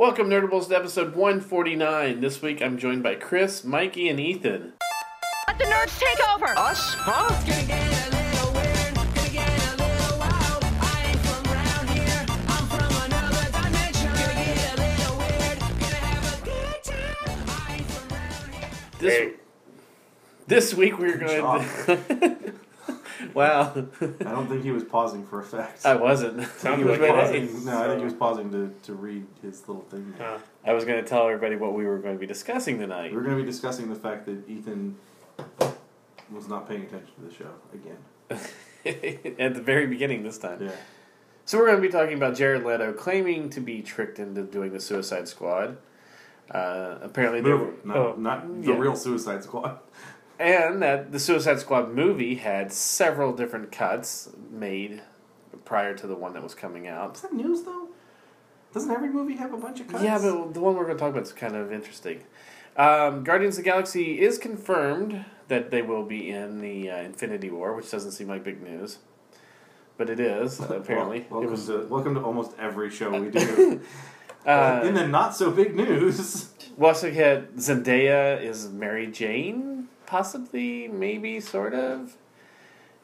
Welcome, Nerdables, to episode 149. This week I'm joined by Chris, Mikey, and Ethan. Let the nerds take over. Us? Huh? This, Hey. this week we're going to. wow. I don't think he was pausing for effect. I wasn't. Sounds he was like Hey. pausing. No, I think he was pausing to, to read his little thing. there. Uh, I was going to tell everybody what we were going to be discussing tonight. We're going to be discussing the fact that Ethan was not paying attention to the show again. At the very beginning this time. Yeah. So we're going to be talking about Jared Leto claiming to be tricked into doing the Suicide Squad. Uh, apparently, they were, not, Oh. not the Yeah. real Suicide Squad. and that the Suicide Squad movie had several different cuts made prior to the one that was coming out. Is that news though? Doesn't every movie have a bunch of cuts? Yeah, but the one we're going to talk about is kind of interesting. Um, Guardians of the Galaxy is confirmed that they will be in the uh, Infinity War, which doesn't seem like big news, but it is apparently. Well, it welcome, was. to, welcome to almost every show we do. Uh, In the not so big news, we also had Zendaya is Mary Jane, possibly, maybe, sort of.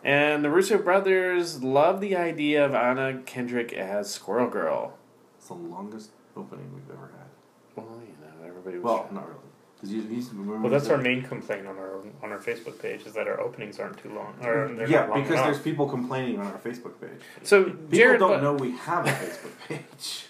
And the Russo brothers love the idea of Anna Kendrick as Squirrel Girl. it's the longest opening we've ever had. Well, you know, everybody was. Well, not really. 'Cause you, you, well, that's our main complaint on our on our Facebook page is that our openings aren't too long. Or Yeah, long because enough. there's people complaining on our Facebook page. so People Jared, don't Le- know we have a Facebook page.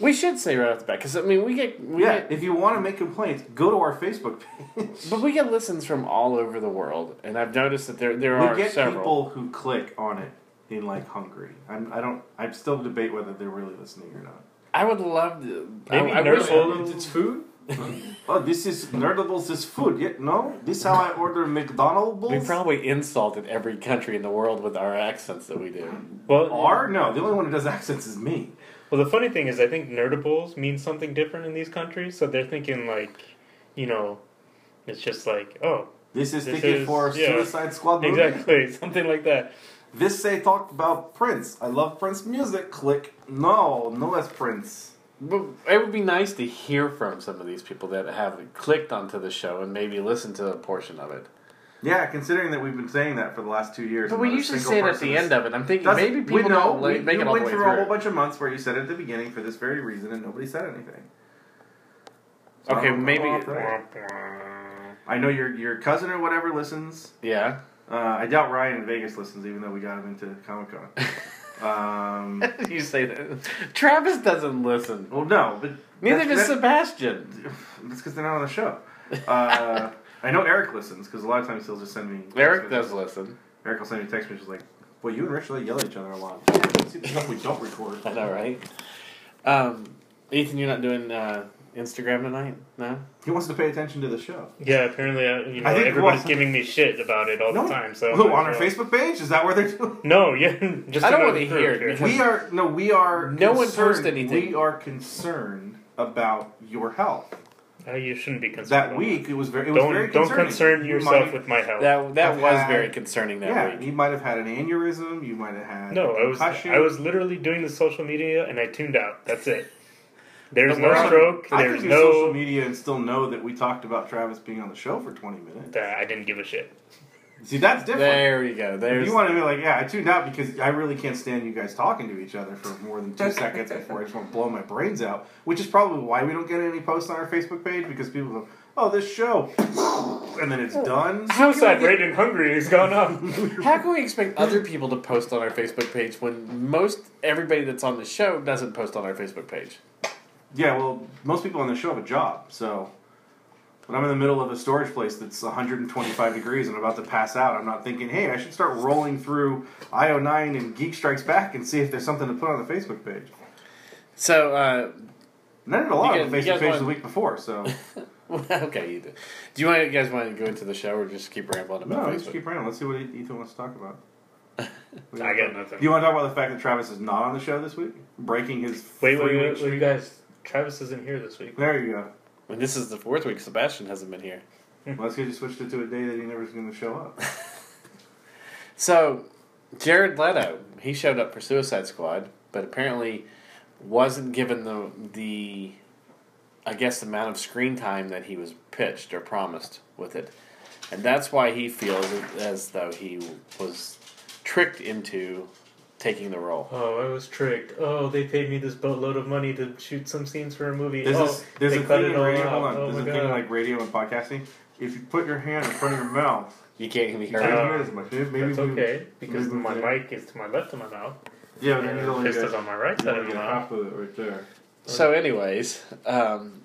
we should say right off the bat because I mean we get we yeah, get, if you want to make complaints, go to our Facebook page. but we get listens from all over the world, and I've noticed that there there we are get several. people who click on it in like Hungary. I'm, I don't. I still debate whether they're really listening or not. I would love to. Maybe I, I wish- Nerdable- It's food. oh, this is Nerdables is food. Yeah, no, this is how I order McDonald's. We probably insulted every country in the world with our accents that we do. well, are no. The only one who does accents is me. well, the funny thing is, I think nerdables means something different in these countries. So they're thinking like, you know, it's just like, oh, This is This ticket is- for yeah. Suicide Squad movie. exactly, something like that. This say talked about Prince. I love Prince music. Click. No, no, that's Prince. But it would be nice to hear from some of these people that have clicked onto the show and maybe listened to a portion of it. Yeah, considering that we've been saying that for the last two years. But we usually say it at the end of it. I'm thinking Doesn't- maybe we people know. don't like, we, make you it all the went way through through. a whole bunch of months where you said it at the beginning for this very reason, and nobody said anything. So Okay, I'm- I'm maybe- I know your your cousin or whatever listens. yeah. Uh, I doubt Ryan in Vegas listens, even though we got him into Comic Con. um, you say that. Travis doesn't listen. well, no, but Neither does Sebastian. That's because they're not on the show. Uh, I know Eric listens because a lot of times he'll just send me. Eric does listen. Eric will send me a text message like, "Well, you and Rich like yell at each other a lot." See the stuff we don't record. I know, right? Um, Ethan, you're not doing uh, Instagram tonight? No? He wants to pay attention to the show. Yeah, apparently, uh, you know, I think- everybody's well- giving me shit about it all No. the time. So Who on our uh, Facebook page? Is that where they're doing? No, yeah, just I don't another wanna group hear it here. because- We are no, we are. No one concerned- post anything. We are concerned about your health. Uh, you shouldn't be concerned. That about week, it was very. It was Don't very don't concerning. concern You yourself might- with my health. That that I've was had- very concerning that week. yeah, week. you might have had an aneurysm. You might have had. no, a I was concussion. I was literally doing the social media and I tuned out. That's it. There's no on- stroke. I There's can do social media and still know that we talked about Travis being on the show for twenty minutes. That I didn't give a shit. See, that's different. There you go. If There's you want to be like, yeah, I tuned out because I really can't stand you guys talking to each other for more than two seconds before I just want to blow my brains out. Which is probably why we don't get any posts on our Facebook page because people go, "Oh, this show," and then it's oh, done. Suicide rate in Hungary has gone up. How can we expect other people to post on our Facebook page when most everybody that's on the show doesn't post on our Facebook page? Yeah, well, most people on the show have a job, so when I'm in the middle of a storage place that's 125 degrees and I'm about to pass out, I'm not thinking, "Hey, I should start rolling through IO9 and Geek Strikes Back and see if there's something to put on the Facebook page." So, uh, And I did a lot You on the Facebook guys page want- the week before, so okay, you do. Do you want you guys want to go into the show or just keep rambling about no, Facebook? let's keep random. Let's see what Ethan wants to talk about. Do you I want got to- nothing. Do you want to talk about the fact that Travis is not on the show this week, breaking his Wait, wait, three-week wait, wait, you guys. Travis isn't here this week. There you go. And this is the fourth week. Sebastian hasn't been here. Hmm. Well, that's because you switched it to a day that he never was going to show up. So, Jared Leto, he showed up for Suicide Squad, but apparently wasn't given the the I guess, amount of screen time that he was pitched or promised with it, and that's why he feels as though he was tricked into taking the role. Oh, I was tricked. Oh, they paid me this boatload of money to shoot some scenes for a movie. There's, oh, this, there's they a cut thing it in all radio. out. Hold on. Oh there's my a thing in like radio and podcasting. If you put your hand in front of your mouth, You can't be you heard. can't Uh, hear it as much. Maybe That's we- okay because maybe my we- mic is to my left of my mouth Yeah, but then and you the only fist get, is on my right side only of the get mouth. half of it right there. So, anyways, um,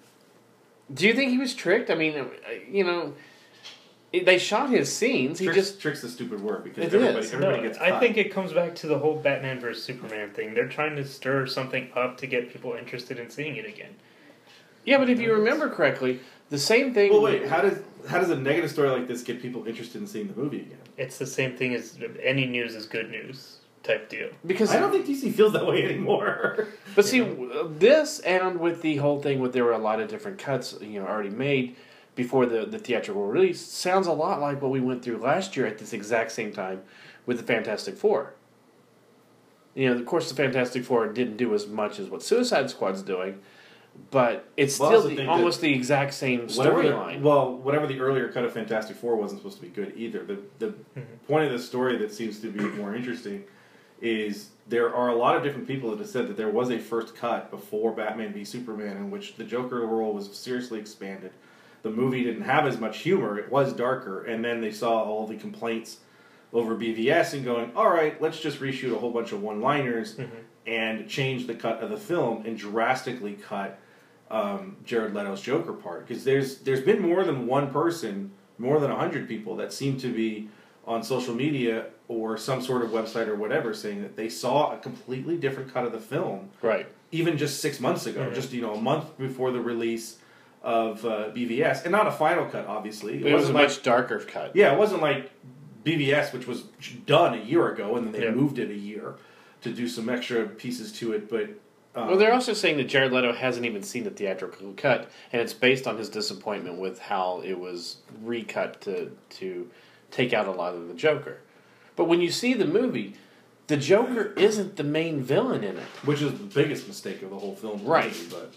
do you think he was tricked? I mean, uh, you know, it- they shot his scenes. He Tricks, just tricks the stupid word because It everybody, is. everybody No, gets. I think it comes back to the whole Batman versus Superman thing. They're trying to stir something up to get people interested in seeing it again. yeah. But if you remember correctly, the same thing. Well, wait. How does how does a negative story like this get people interested in seeing the movie again? It's the same thing as any news is good news type deal. because I don't think DC feels that way anymore. But see, w- this and with the whole thing with there were a lot of different cuts, you know, already made before the, the theatrical release sounds a lot like what we went through last year at this exact same time with the Fantastic Four. You know, of course, the Fantastic Four didn't do as much as what Suicide Squad's doing, but it's Well, still the, almost the exact same storyline. Well, whatever the earlier cut of Fantastic Four wasn't supposed to be good either. The the Mm-hmm. point of the story that seems to be more interesting is there are a lot of different people that have said that there was a first cut before Batman v Superman in which the Joker role was seriously expanded. The movie didn't have as much humor; it was darker, and then they saw all the complaints over BVS and going, "All right, let's just reshoot a whole bunch of one-liners and change the cut of the film and drastically cut." um, Jared Leto's Joker part because there's there's been more than one person, more than hundred people that seem to be on social media or some sort of website or whatever saying that they saw a completely different cut of the film right. even just six months ago, Mhm. just you know a month before the release of uh, BVS, and not a final cut, obviously. It was a like much darker cut. yeah, it wasn't like BVS, which was done a year ago, and then they Yeah. moved it a year to do some extra pieces to it, but. Um, Well, they're also saying that Jared Leto hasn't even seen the theatrical cut, and it's based on his disappointment with how it was recut to to take out a lot of the Joker. But when you see the movie, the Joker isn't the main villain in it. which is the biggest mistake of the whole film, Right. me, But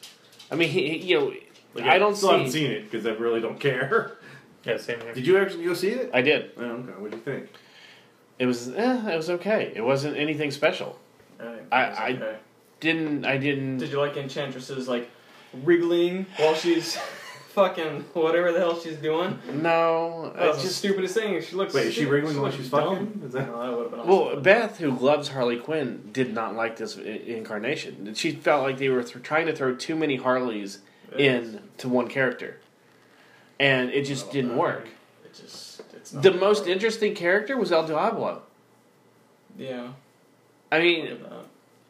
I mean, he- you know, But I don't still haven't see. seen it because I really don't care. Yeah, same here. Did you actually go see it? I did. Oh, okay. What do you think? It was. Eh, it was okay. It wasn't anything special. think I- it I- okay. Didn't I? Didn't. Did you like Enchantress's like wriggling while she's fucking whatever the hell she's doing? no. I That's the just. stupidest thing. She looks. Wait, is she stupid. wriggling while looks she's dumb. fucking? Is that? No, that would have been awesome. Well, Beth, who loves Harley Quinn, did not like this i- incarnation. She felt like they were th- trying to throw too many Harleys in to one character, and it just didn't work. It just it's not The most work. interesting character was El Diablo. Yeah. I mean,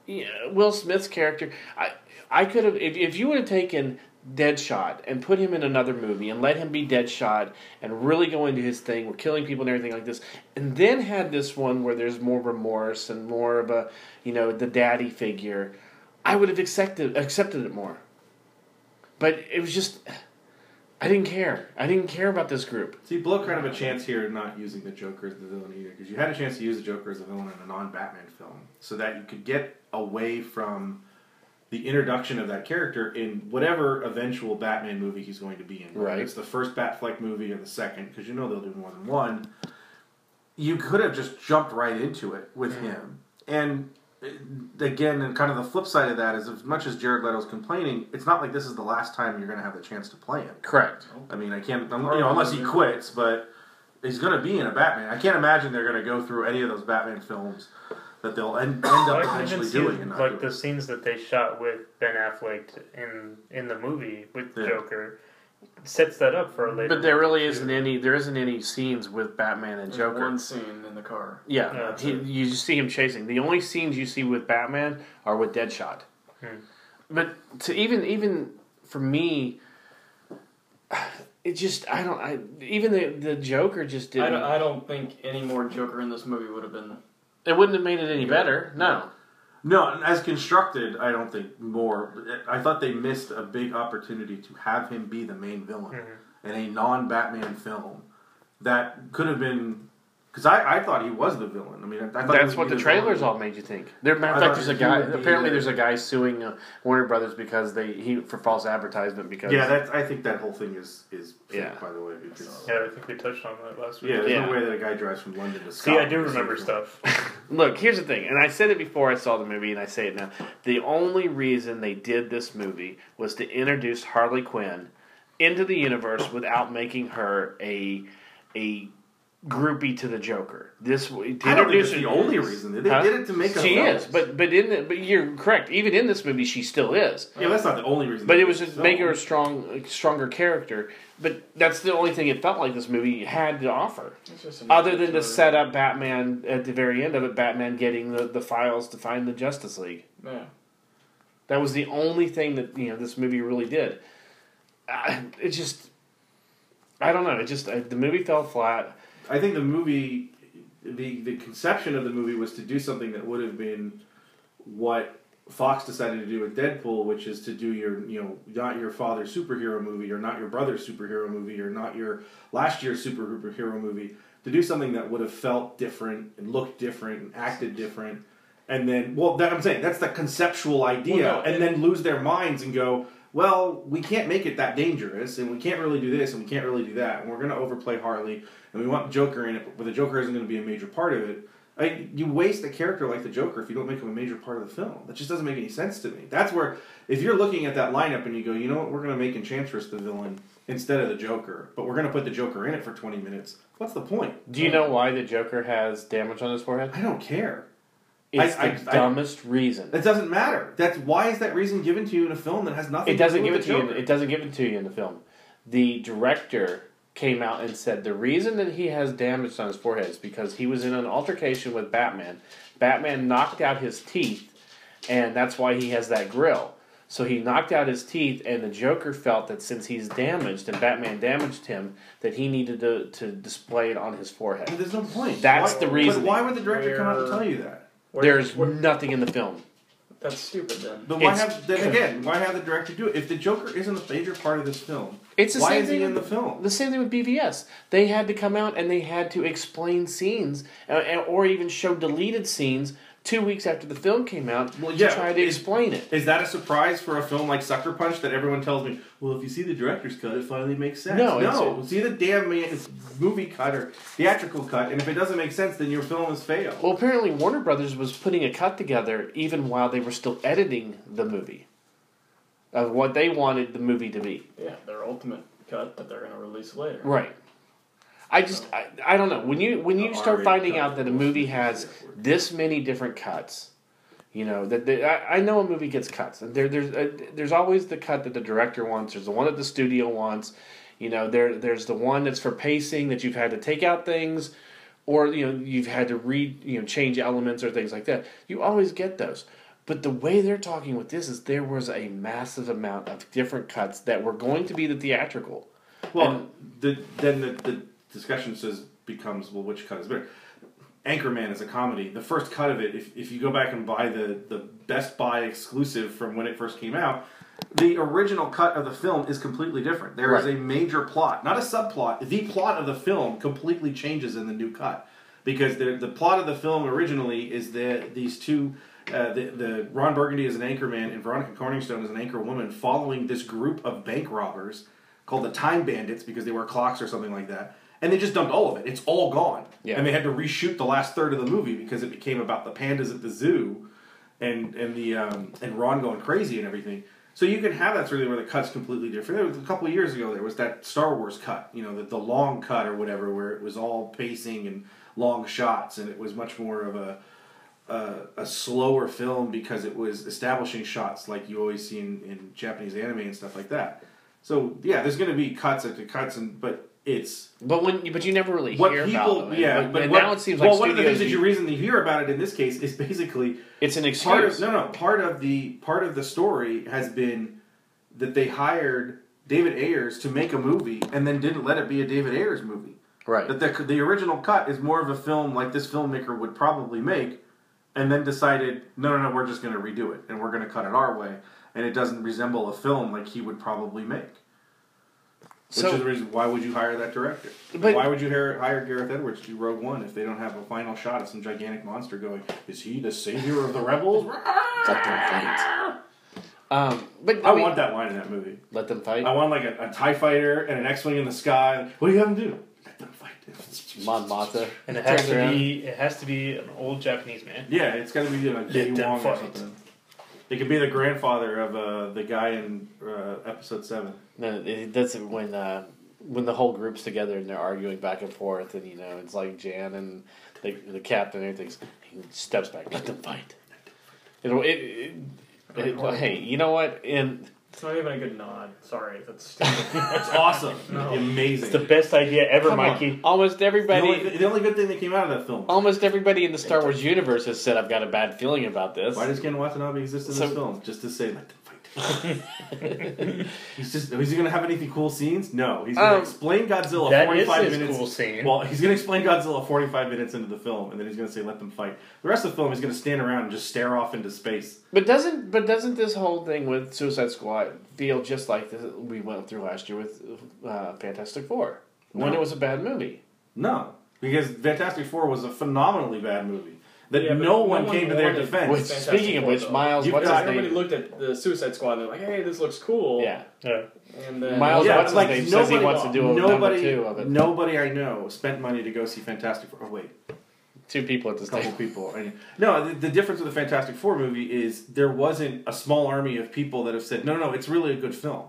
yeah, Will Smith's character. I I could have if if you would have taken Deadshot and put him in another movie and let him be Deadshot and really go into his thing with killing people and everything like this, and then had this one where there's more remorse and more of a you know the daddy figure, I would have accepted accepted it more. But it was just. I didn't care. I didn't care about this group. See, blow kind of a chance here not using the Joker as the villain either, because you had a chance to use the Joker as a villain in a non-Batman film, so that you could get away from the introduction of that character in whatever eventual Batman movie he's going to be in. Right. It's the first Batfleck movie or the second, because you know they'll do more than one. You could have just jumped right into it with mm. him, and again, and kind of the flip side of that is, as much as Jared Leto's complaining, it's not like this is the last time you're going to have the chance to play him. Correct. I mean, I can't, you know, unless he quits, but he's going to be in a Batman. I can't imagine they're going to go through any of those Batman films that they'll end, end up I can potentially see doing. Like doing. the scenes that they shot with Ben Affleck in in the movie with Yeah. Joker sets that up for a later. But there really too. isn't any. There isn't any scenes with Batman and There's Joker. One scene in the car. Yeah, Yeah. he, you just see him chasing. The only scenes you see with Batman are with Deadshot. Hmm. But to even even for me, it just I don't I even the the Joker just didn't. don't, I don't think any more Joker in this movie would have been. it wouldn't have made it any better. No. No, as constructed, I don't think more. I thought they missed a big opportunity to have him be the main villain Mhm. in a non-Batman film that could have been Because I, I thought he was the villain. I mean, I, I thought That's what the the trailers villain. all made you think. There, matter of fact, there's a guy. Apparently, there's a guy suing uh, Warner Brothers because they he for false advertisement because Yeah, that's. I think that whole thing is is fake, Yeah. by the way. Because Yeah, I think we touched on that last week. yeah, there's Yeah. no way that a guy drives from London to Scotland. See, I do remember stuff. Look, here's the thing, and I said it before I saw the movie, and I say it now. The only reason they did this movie was to introduce Harley Quinn into the universe without making her a a groupie to the Joker. This to I don't think introduce it's the her- only reason. They Huh? did it to make a She film. is, but but in the, but you're correct. Even in this movie, she still is. yeah, that's not the only reason. But it was the to film. make her a strong, stronger character. But that's the only thing it felt like this movie had to offer. It's just an Other than to set up Batman at the very end of it, Batman getting the, the files to find the Justice League. Yeah. That was the only thing that you know this movie really did. Uh, it just, I don't know. It just uh, the movie fell flat. I think the movie, the the conception of the movie was to do something that would have been what Fox decided to do with Deadpool, which is to do your you know not your father's superhero movie or not your brother's superhero movie or not your last year's superhero movie. To do something that would have felt different and looked different and acted different, and then well, that I'm saying that's the conceptual idea, Well, no, and it- then lose their minds and go. Well, we can't make it that dangerous, and we can't really do this, and we can't really do that, and we're going to overplay Harley, and we want Joker in it, but the Joker isn't going to be a major part of it. I, you waste a character like the Joker if you don't make him a major part of the film. That just doesn't make any sense to me. That's where, if you're looking at that lineup and you go, you know what, we're going to make Enchantress the villain instead of the Joker, but we're going to put the Joker in it for 20 minutes. What's the point? Do you know why the Joker has damage on his forehead? I don't care. It's I- the I- dumbest reason. It doesn't matter. That's why is that reason given to you in a film that has nothing. It doesn't to do give it to the you. In, it doesn't give it to you in the film. The director came out and said the reason that he has damage on his forehead is because he was in an altercation with Batman. Batman knocked out his teeth, and that's why he has that grill. So he knocked out his teeth, and the Joker felt that since he's damaged and Batman damaged him, that he needed to, to display it on his forehead. There's no point. That's Why- the reason. But why would the director come out and tell you that? Where- There's where- nothing in the film. that's stupid then. But why It's- have then again? Why have the director do it? If the Joker isn't a major part of this film, It's the why same is thing he in the film? The same thing with BVS. They had to come out and they had to explain scenes, uh, or even show deleted scenes two weeks after the film came out Well, to yeah, try to is- explain it. Is that a surprise for a film like Sucker Punch that everyone tells me? Well, if you see the director's cut, it finally makes sense. No, no, it's see the damn ma- movie cut or theatrical cut, and if it doesn't make sense, then your film has failed. Well, apparently Warner Brothers was putting a cut together even while they were still editing the movie of what they wanted the movie to be. Yeah, their ultimate cut that they're gonna release later. Right. I just I, I don't know when you when you start finding out that a movie has this many different cuts, you know that they, I, I know a movie gets cuts. And There there's uh there's always the cut that the director wants. There's the one that the studio wants. You know there there's the one that's for pacing that you've had to take out things, or you know you've had to read you know change elements or things like that. You always get those. But the way they're talking with this is there was a massive amount of different cuts that were going to be the theatrical. Well, the, then the, the discussion says becomes well, which cut is better? Anchorman is a comedy. The first cut of it, if, if you go back and buy the, the Best Buy exclusive from when it first came out, the original cut of the film is completely different. There is Right. a major plot, not a subplot. The plot of the film completely changes in the new cut because the the plot of the film originally is that these two. Uh, the, the Ron Burgundy is an anchorman and Veronica Corningstone is an anchor woman following this group of bank robbers called the Time Bandits because they wear clocks or something like that. And they just dumped all of it. It's all gone. Yeah. And they had to reshoot the last third of the movie because it became about the pandas at the zoo and and the um, and Ron going crazy and everything. So you can have that's really where the cut's completely different. There was, a couple of years ago, there was that Star Wars cut, you know, the, the long cut or whatever, where it was all pacing and long shots, and it was much more of a a, a slower film because it was establishing shots like you always see in, in Japanese anime and stuff like that. So yeah, there's going to be cuts after cuts, and but it's But when but you never really what hear people yeah. And- but and what- now it seems well, like one of the things that you reason to hear about it in this case is basically it's an part excuse. of no no part of the part of the story has been that they hired David Ayers to make a movie and then didn't let it be a David Ayers movie. Right. That the the original cut is more of a film like this filmmaker would probably make, and then decided no no no we're just going to redo it and we're going to cut it our way and it doesn't resemble a film like he would probably make. Which So- is the reason why would you hire that director? But- why would you hire, hire Gareth Edwards to do Rogue One if they don't have a final shot of some gigantic monster going, is he the savior of the rebels? Let them fight. Um, but I mean, want that line in that movie. Let them fight. I want like a, a TIE fighter and an X-Wing in the sky. What do you have them do? Let them fight. Mon Mata. And it has to around. be it has to be an old Japanese man. Yeah, it's got to be like Day them Wong or something. It could be the grandfather of uh, the guy in uh, episode seven. No, it, that's when uh, when the whole group's together and they're arguing back and forth, and you know it's like Jan and the, the captain and everything. He steps back. Let them fight. It, it, it, it- well, hey, you know what? In It's not even a good nod. Sorry, that's. It's awesome, No. amazing. It's the best idea ever, come on, Mikey. almost the, everybody, only, the only good thing that came out of that film. almost everybody in the Star Wars universe has said, "I've got a bad feeling about this." Why does Ken Watanabe exist in So- this film? Just to say, let them fight. he's just. Is he going to have anything cool scenes? No. He's going to Um, explain Godzilla That is forty-five his minutes. cool scene. Well, he's going to explain Godzilla forty-five minutes into the film, and then he's going to say, "Let them fight." The rest of the film, he's going to stand around and just stare off into space. But doesn't but doesn't this whole thing with Suicide Squad feel just like this, we went through last year with uh, Fantastic Four when it was a bad movie? No, because Fantastic Four was a phenomenally bad movie that Yeah, but no no one one came to their defense. Which, speaking of which, though. Miles, You what's got- his Everybody name? looked at the Suicide Squad and they're like, "Hey, this looks cool." Yeah, Yeah. And then Miles, Yeah, what's his like, name, says he nobody- wants to do a number nobody, two of it. nobody I know spent money to go see Fantastic Four. Oh wait, Two people at this a couple table. people. I- No, the, the difference with the Fantastic Four movie is there wasn't a small army of people that have said, no, no, it's really a good film.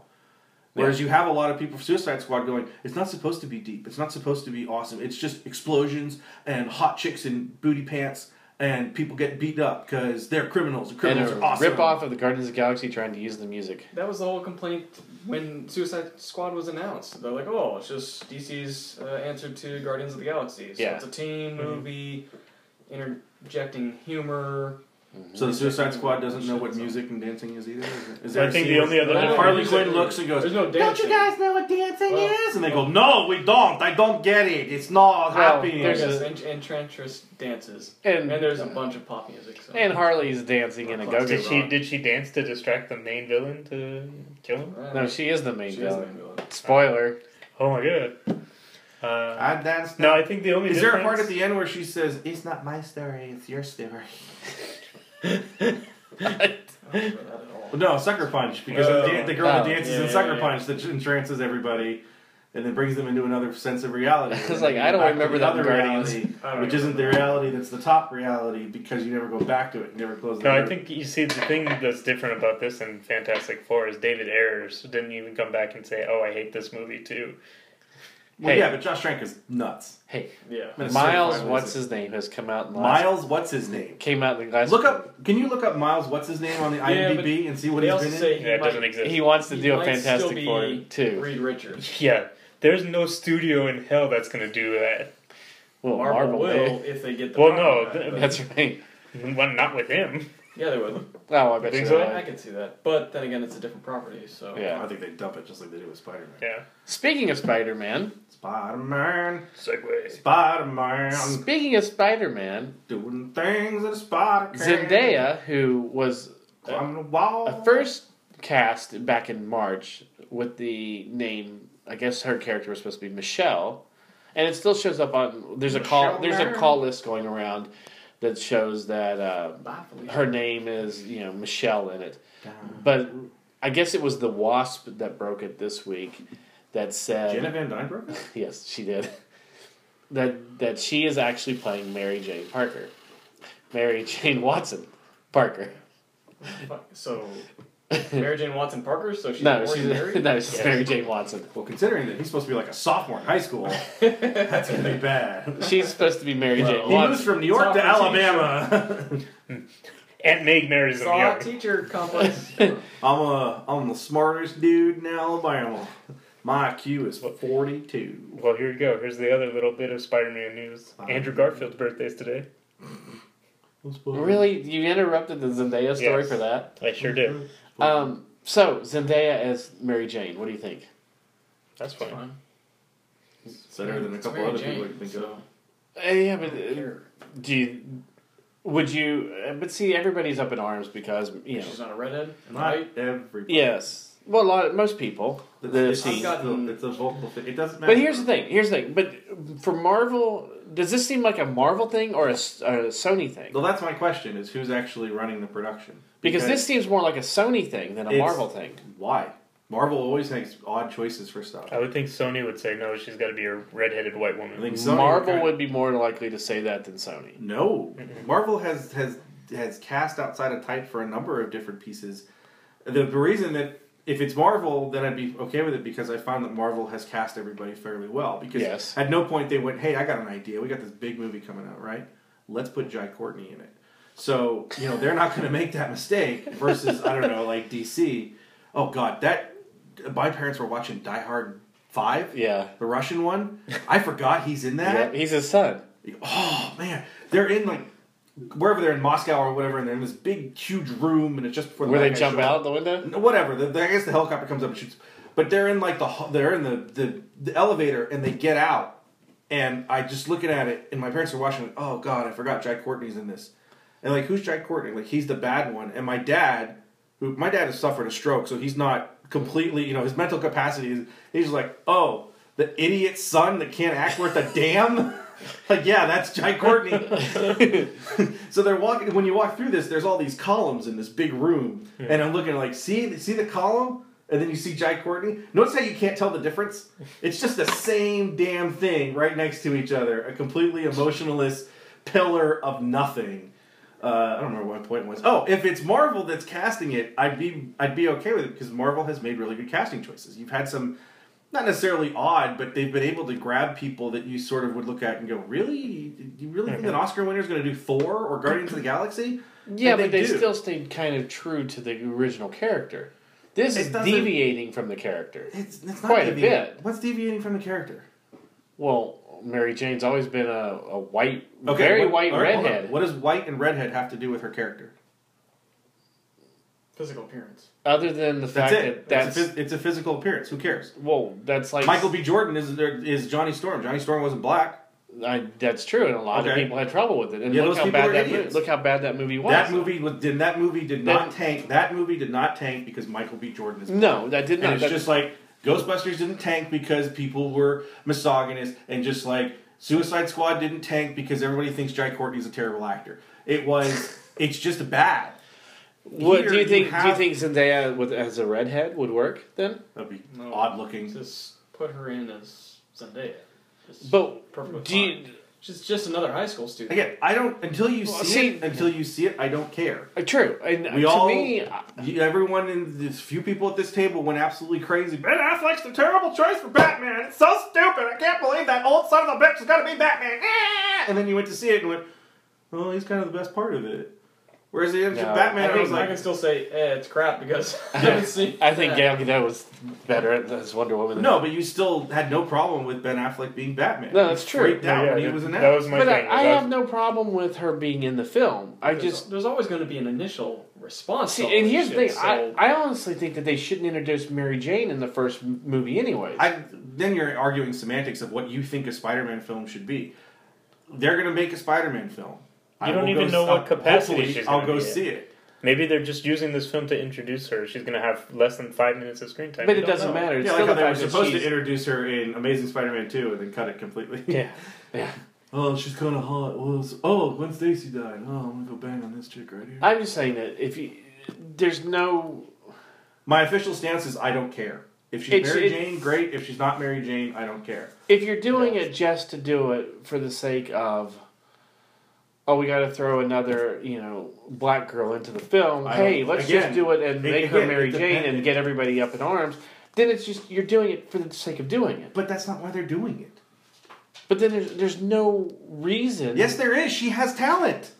Whereas you have a lot of people, Suicide Squad, going, it's not supposed to be deep. It's not supposed to be awesome. It's just explosions and hot chicks in booty pants and people get beat up because they're criminals. The And criminals a are awesome. rip off of the Guardians of the Galaxy trying to use the music. that was the whole complaint when Suicide Squad was announced. They're like, "Oh, it's just DC's uh, answer to Guardians of the Galaxy." So Yeah. it's a team movie, interjecting humor. So the Suicide Squad doesn't know what music and dancing is either? Is, it- is there I a think the only other- where No, Harley Quinn looks and goes, There's no Don't you guys know what dancing Well- is? And they go, No, we don't. I don't get it. It's not Well, happening. there's Yes, a- and, enchantress dances, And and there's a bunch of pop music. So. and Harley's dancing in a go-go Did she did she dance to distract the main villain to kill him? Uh, No, she is the main she is the villain. main villain. Spoiler. Oh my god. Uh, I danced. no, I think the only Is there a part at the end where she says, "It's not my story, it's your story"? I don't remember that at all. Well, no, Sucker Punch because Oh. the, dan- the girl Oh. that dances Yeah, in yeah, Sucker yeah. Punch that entrances everybody, and then brings them into another sense of reality. I was And like, then I don't back to remember the that in other Guardians. reality, I don't which isn't the remember. reality that's the top reality because you never go back to it. You never close the No, door. I think you see the thing that's different about this and Fantastic Four is David Ayers didn't even come back and say, "Oh, I hate this movie too." Well, Hey. yeah, but Josh Trank is nuts. Hey, Yeah. Miles, what's his name, has come out in the last, Miles, what's his name? came out in the last. Look up. Can you look up Miles? What's his name on the Yeah, IMDb and see what They he's also been in? say he Yeah, it might, doesn't exist. He wants to he do a might Fantastic still Four too. Reed Richards. Yeah, there's no studio in hell that's gonna do that. Well, Marvel, Marvel, will may. if they get the. Well, property no, back, th- but- That's right. Well, not with him. Yeah, they would. Oh, I bet Think you. so? I can see that, but then again, it's a different property, so Yeah. I think they dump it just like they do with Spider Man. Yeah. Speaking of Spider-Man, Spider Man, segue. Spider Man, speaking of Spider-Man, doing things that a spider can. Zendaya, who was Climbing the wall. a first cast back in March with the name, I guess her character was supposed to be Michelle, and it still shows up on. There's a call. Michelle There's a call list going around that shows that uh, her name is you know Michelle in it, but I guess it was the Wasp that broke it this week. That said, Jenna Van Dyne broke it? Yes, she did. That that she is actually playing Mary Jane Parker, Mary Jane Watson Parker. So, Mary Jane Watson Parker. So she's no, already she's married. no, she's Yes. Mary Jane Watson. Well, considering that he's supposed to be like a sophomore in high school, that's gonna be bad. She's supposed to be Mary Well, Jane He moves from New York to Alabama. Aunt Meg marries him young. teacher complex. I'm a I'm the smartest dude in Alabama. My IQ is 42. Well, here you go. Here's the other little bit of Spider-Man news. Andrew Garfield's birthday's today. Really, you interrupted the Zendaya story Yes. for that? I sure did. Mm-hmm. Um, so Zendaya as Mary Jane. What do you think? That's fine. Fine. It's better than a couple Mary other people Jane, I can think so of. Uh, yeah, but don't uh, do you? Would you? Uh, but see, everybody's up in arms because you know. She's not a redhead. Not Right? everybody. Yes, Well, a lot of, most people that have It's, seen. got- it's a mm. vocal thing. It doesn't matter. But here's the thing. Here's the thing. But for Marvel, does this seem like a Marvel thing or a Sony thing? Well, that's my question: is who's actually running the production? Because this seems more like a Sony thing than a Marvel thing. why Marvel always makes odd choices for stuff. I would think Sony would say no. She's got to be a redheaded white woman. I think Sony Marvel kinda- would be more likely to say that than Sony. No, Marvel has has has cast outside of type for a number of different pieces. The, the reason that if it's Marvel, then I'd be okay with it because I found that Marvel has cast everybody fairly well. Because Yes. at no point they went, "Hey, I got an idea. We got this big movie coming out, right? Let's put Jai Courtney in it." So you know they're not going to make that mistake. Versus I don't know, like DC. Oh God, that my parents were watching Die Hard Five, Yeah. the Russian one. I forgot he's in that. Yeah, he's his son. Oh man, they're in like wherever they're in Moscow or whatever, and they're in this big, huge room, and it's just before the Where they jump out the window? Whatever. The, the- I guess the helicopter comes up and shoots, but they're in like the they're in the, the the elevator, and they get out, and I just looking at it, and my parents are watching. Like, oh God, I forgot Jack Courtney's in this, and like who's Jack Courtney? Like he's the bad one, and my dad, who my dad has suffered a stroke, so he's not completely, you know, his mental capacity is he's like, oh, the idiot son that can't act worth a damn. Like yeah, that's Jai Courtney. so they're walking. When you walk through this, there's all these columns in this big room, and I'm looking like, see, see the column, and then you see Jai Courtney. Notice how you can't tell the difference. It's just the same damn thing right next to each other. A completely emotionless pillar of nothing. Uh, I don't remember what point was. Oh, if it's Marvel that's casting it, I'd be I'd be okay with it because Marvel has made really good casting choices. You've had some not necessarily odd, but they've been able to grab people that you sort of would look at and go, "Really? Do you really think an mm-hmm. Oscar winner is going to do Thor or Guardians of the Galaxy?" Yeah, And but they do. still stayed kind of true to the original character. This It is deviating from the character. It's, it's not Quite a bit. What's deviating from the character? Well, Mary Jane's always been a, a white, very what- white all right, hold on. redhead. What does white and redhead have to do with her character? Physical appearance. Other than the That's fact it. that that's it's, a, phys- it's a physical appearance. Who cares? well, that's like Michael B. Jordan is is Johnny Storm. Johnny Storm wasn't black. I, that's true, and a lot of people had trouble with it. And Yeah, look those how people bad that movie, look how bad that movie was. That movie was did that movie did not That- tank. That movie did not tank because Michael B. Jordan is black. No, that did And not. it's that- just like Ghostbusters didn't tank because people were misogynist, and just like Suicide Squad didn't tank because everybody thinks Jai Courtney's a terrible actor. It was. It's just bad. What do you think? do you think Zendaya with as a redhead would work then? That'd be No. odd looking. Just put her in as Zendaya. Just But perfectly do you, fine. She's just another high school student. Again, I don't until you Well, see, see- it. Until you see it, I don't care. uh, true. And We to all- me, I- You, everyone in this few people at this table went absolutely crazy. Ben Affleck's the terrible choice for Batman. It's so stupid. I can't believe that old son of a bitch is gonna be Batman. Ah! And then you went to see it and went, well, he's kind of the best part of it." Whereas the No, Batman, I I, was I can still say eh, it's crap because I haven't seen. I think that. Gal Gadot was better as Wonder Woman. "No," but you still had no problem with Ben Affleck being Batman. No, that's true. freaked out Yeah, when he that- was that was my but I, thing. I That- have no problem with her being in the film. I There's- just there's always going to be an initial response. see, and here's the thing. shit, I, I honestly think that they shouldn't introduce Mary Jane in the first movie, anyways. I, then you're arguing semantics of what you think a Spider-Man film should be. They're going to make a Spider-Man film. I You don't even go know what capacity hopefully she's I'll gonna go be in. see it. Maybe they're just using this film to introduce her. She's going to have less than five minutes of screen time. but We it don't doesn't know. matter. It's Yeah, still like how the they were fact that supposed to introduce her in Amazing Spider-Man 2 and then cut it completely. Yeah. yeah. Oh, she's kind of hot. Well, it's- oh, Gwen Stacy died. Oh, I'm gonna go bang on this chick right here. I'm just saying that if you, there's no. My official stance is I don't care. If she's It's- Mary it- Jane, great. If she's not Mary Jane, I don't care. If you're doing Yeah. it just to do it for the sake of, oh, we got to throw another, you know, black girl into the film. I Hey, let's again, just do it and make her Mary Jane and get everybody up in arms. Then it's just you're doing it for the sake of doing it. But that's not why they're doing it. But then there's there's no reason. Yes, there is. She has talent.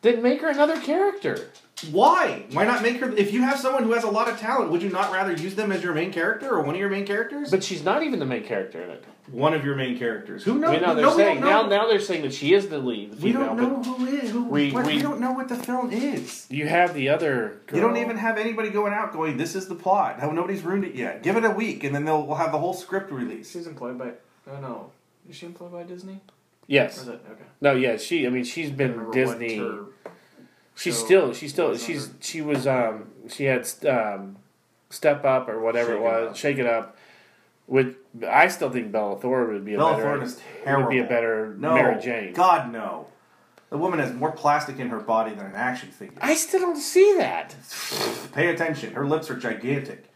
Then make her another character. Why? Why not make her? If you have someone who has a lot of talent, would you not rather use them as your main character or one of your main characters? But she's not even the main character in it. One of your main characters. Who knows? we know they're no, saying don't now. Now they're saying that she is the lead. The we female, don't know who is. Who, we- what- we, we- don't know what the film is. You have the other. Girl. You don't even have anybody going out going, "This is the plot." How nobody's ruined it yet. Give it a week, and then they'll we'll have the whole script released. She's employed by. Oh no, is she employed by Disney? Yes. is it okay? No. Yeah. She. I mean, she's been Disney. She's show still. She's still. She's. under. She was. Um. She had. Um. step up or whatever Shake it it was, up. shake it up. Would I still think Bella Thorne would be a Bella better Thorne is terrible. would be a better no, Mary Jane. God no. The woman has more plastic in her body than an action figure. I still don't see that. Pay attention. Her lips are gigantic.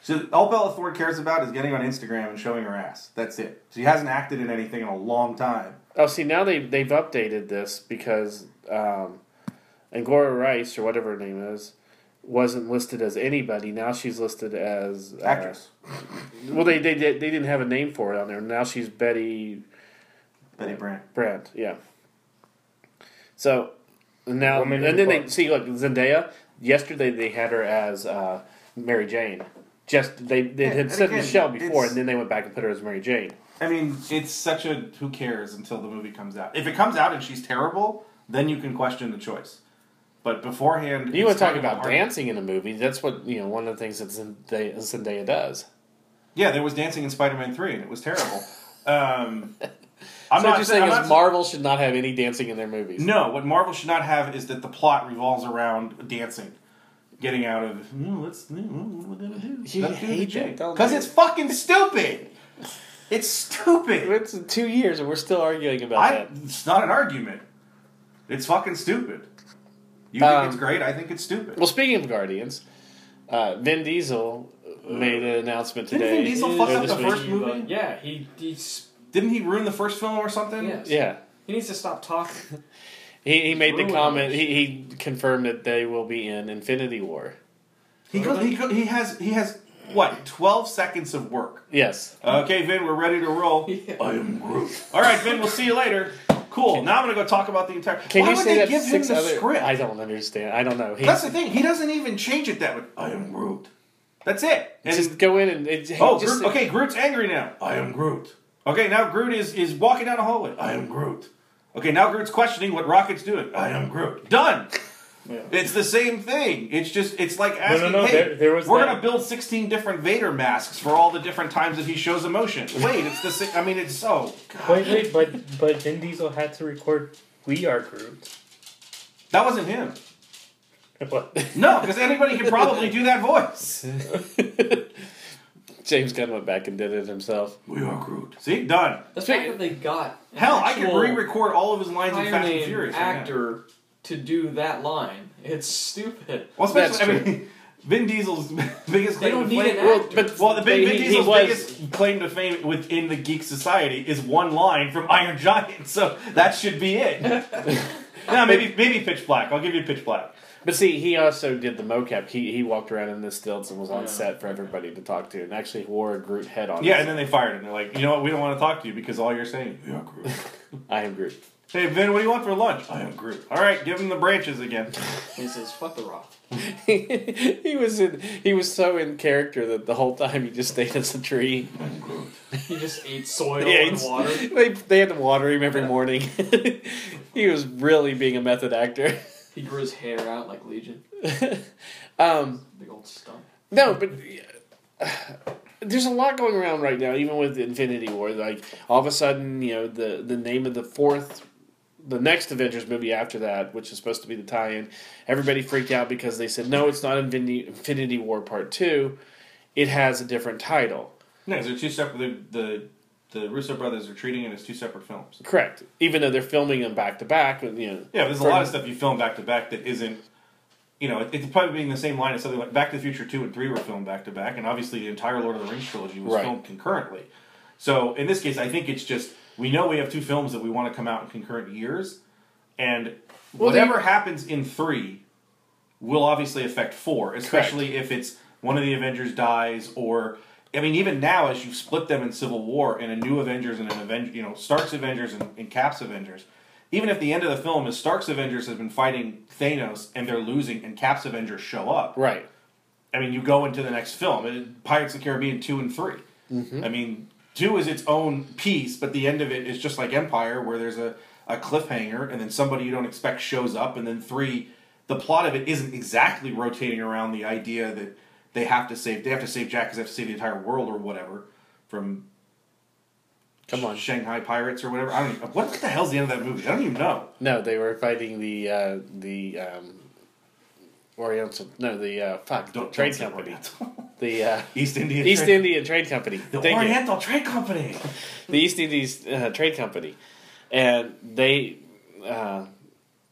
So all Bella Thorne cares about is getting on Instagram and showing her ass. That's it. She hasn't acted in anything in a long time. Oh, see now they they've updated this because um, Gloria Rice or whatever her name is wasn't listed as anybody. Now she's listed as uh, Actress. Well, they they did they didn't have a name for it on there. Now she's Betty Betty Brant. Brandt. Yeah. So now Woman in and then the they see look Zendaya. Yesterday they had her as uh, Mary Jane. Just they they Yeah, had said again, Michelle before, and then they went back and put her as Mary Jane. I mean, it's such a who cares until the movie comes out. If it comes out and she's terrible, then you can question the choice. But beforehand, You want to talk kind of a about hard- dancing in a movie? That's what you know. One of the things that Zendaya, Zendaya does. Yeah, there was dancing in Spider-Man Three, and it was terrible. um, I'm so not just saying I'm is not- Marvel should not have any dancing in their movies. No, what Marvel should not have is that the plot revolves around dancing. Getting out of "Hmm, let's hmm, what we're gonna do. You Let's do the hate jig." that, because it's fucking stupid. It's stupid. It's two years and we're still arguing about I, that. it's not an argument. It's fucking stupid. You think Um, it's great? I think it's stupid. Well, speaking of Guardians, uh, Vin Diesel made an announcement today. Didn't. Vin Diesel fuck up the week. first movie? Yeah, he he's Didn't he ruin the first film or something? yes. Yeah, He needs to stop talking. he, he made the comment. He, he confirmed that they will be in Infinity War. He goes, he go, he has he has what twelve seconds of work. Yes, Okay, Vin, we're ready to roll. Yeah. I am Groot. All right, Vin, we'll see you later. Cool. Now I'm gonna go talk about the entire. can Why you would say they give him the other? script? I don't understand. I don't know. He, That's the thing. He doesn't even change it that way. I am Groot. That's it. And just go in and it, oh, just, Groot, okay. Groot's angry now. I am Groot. Okay, now Groot is is walking down a hallway. I am Groot. Okay, now Groot's questioning what Rocket's doing. I am Groot. Done. Yeah. It's the same thing. It's just it's like no, asking, no, hey, there- there was we're that- gonna build sixteen different Vader masks for all the different times that he shows emotion. Wait, it's the same. I mean, it's so. God. Wait, wait, but but Vin Diesel had to record "We Are Groot." That wasn't him. What? No, because anybody can probably do that voice. James Gunn went back and did it himself. We are Groot. See, done. The fact that they got Hell, I can re-record all of his lines in Fast and name Furious. right actor to do that line. It's stupid. Well, especially, That's I mean, Vin Diesel's biggest They claim don't to need fame. an Well, actor. but well, the big, He- Vin he Diesel's was- biggest claim to fame within the geek society is one line from Iron Giant, so that should be it. no, maybe maybe Pitch Black. I'll give you Pitch Black. But see, he also did the mocap. He he walked around in the stilts and was on Yeah. set for everybody to talk to, and actually wore a Groot head on. Yeah, his- and then they fired him. They're like, you know what? We don't want to talk to you because all you're saying, we are Groot. I am Groot. Hey, Vin, what do you want for lunch? I am Groot. All right, give him the branches again. He says, "Fuck the rock." he was in. He was so in character that the whole time he just stayed as a tree. He just ate soil Yeah, and he's- water. They they had to water him every morning. he was really being a method actor. He grew his hair out like Legion. um, Big old stump. no, but uh, there's a lot going around right now, even with Infinity War. Like all of a sudden, you know, the the name of the fourth. The next Avengers movie after that, which is supposed to be the tie-in, everybody freaked out because they said, "No, it's not Infinity, Infinity War Part Two. It has a different title." No, they're two separate. The, the the Russo brothers are treating it as two separate films. Correct. Even though they're filming them back to back, you know. Yeah, there's a lot of stuff you film back to back that isn't. You know, it, it's probably being the same line as something like Back to the Future two and three were filmed back to back, and obviously the entire Lord of the Rings trilogy was Right. filmed concurrently. So in this case, I think it's just we know we have two films that we want to come out in concurrent years, and Well, whatever happens in three will obviously affect four, especially if it's one of the Avengers dies or. I mean, even now, as you split them in Civil War and a new Avengers and an Avenger, you know, Stark's Avengers and, and Cap's Avengers, even if the end of the film is Stark's Avengers has been fighting Thanos and they're losing and Cap's Avengers show up, Right. I mean, you go into the next film, Pirates of the Caribbean two and 3 mm-hmm. I mean, two is its own piece, but the end of it is just like Empire, where there's a, a cliffhanger, and then somebody you don't expect shows up, and then three, the plot of it isn't exactly rotating around the idea that they have to save they have to save Jack because they have to save the entire world or whatever from Come on. Shanghai pirates or whatever. I don't even, what the hell's the end of that movie? I don't even know. No, they were fighting the uh, the um, Oriental. No, the uh, fuck Don't trade don't company. The uh, East India. East Trade- India Trade Company. The Thank you. Oriental Trade Company. the East Indies uh, Trade Company, and they uh,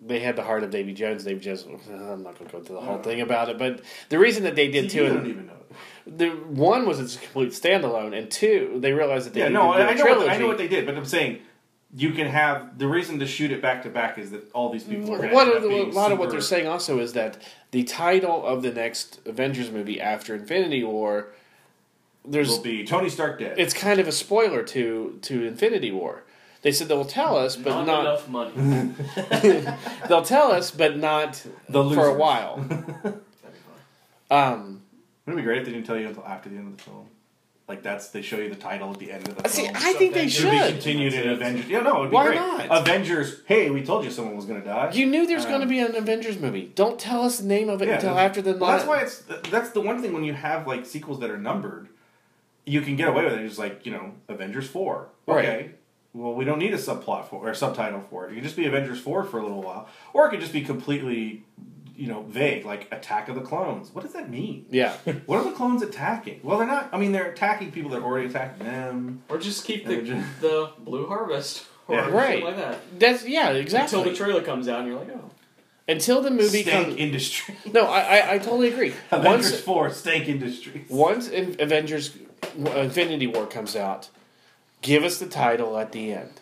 they had the heart of Davy Jones. Davy Jones. I'm not going to go into the whole thing about it, but the reason that they did two, you don't and even know. the one was it's a complete standalone, and two they realized that they Yeah, needed no, to do I know, what, trilogy. I know what they did, but I'm saying you can have the reason to shoot it back to back is that all these people are What are up the, a being lot of what they're saying also is that the title of the next Avengers movie after Infinity War, there's will be Tony Stark dead. it's kind of a spoiler to to Infinity War. They said they'll tell us, but not, not, enough money. they'll tell us, but not The for a while. That'd be fine. Um, Wouldn't it be great if they didn't tell you until after the end of the film? Like that's they show you the title at the end of the see, film. I think they to be should. continued in Avengers. Yeah, no, it'd be Why great. not? Avengers. Hey, we told you someone was going to die. You knew there's going to Um, be an Avengers movie. Don't tell us the name of it Yeah, until after the. Well, that's why it's that's the one thing when you have like sequels that are numbered, you can get away with it. It's like you know Avengers four. Right. Okay. Well, we don't need a subplot for or a subtitle for it. It can just be Avengers four for a little while, or it could just be completely, you know, vague like Attack of the Clones. What does that mean? Yeah. What are the clones attacking? Well, they're not. I mean, they're attacking people that already attacked them. Or just keep the, Avengers. the Blue Harvest. Or Yeah. something Right. like that. That's yeah, exactly. Until the trailer comes out and you're like, oh. Until the movie stank comes. industry. No, I, I I totally agree. Avengers Once four stank industries. once in Avengers uh, Infinity War comes out, give us the title at the end.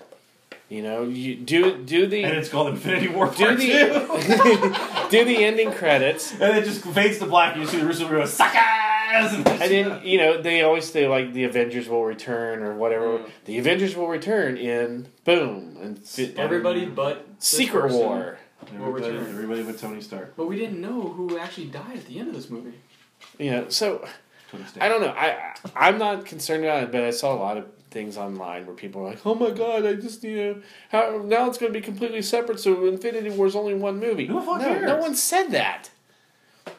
You know, you do do the And it's called Infinity War do Part the Two. do the ending credits. And it just fades to black, and you see the Russo go, suckers! And, And then you know they always say like the Avengers will return or whatever. Mm. The Avengers will return in boom and fi- Everybody but Secret person. War. everybody, everybody but Tony Stark. But we didn't know who actually died at the end of this movie. You know, so I don't know. I I- I'm not concerned about it, but I saw a lot of things online where people are like, "Oh my god, I just you know how now it's going to be completely separate." So Infinity War is only one movie. Who the fuck no, cares? no one said that.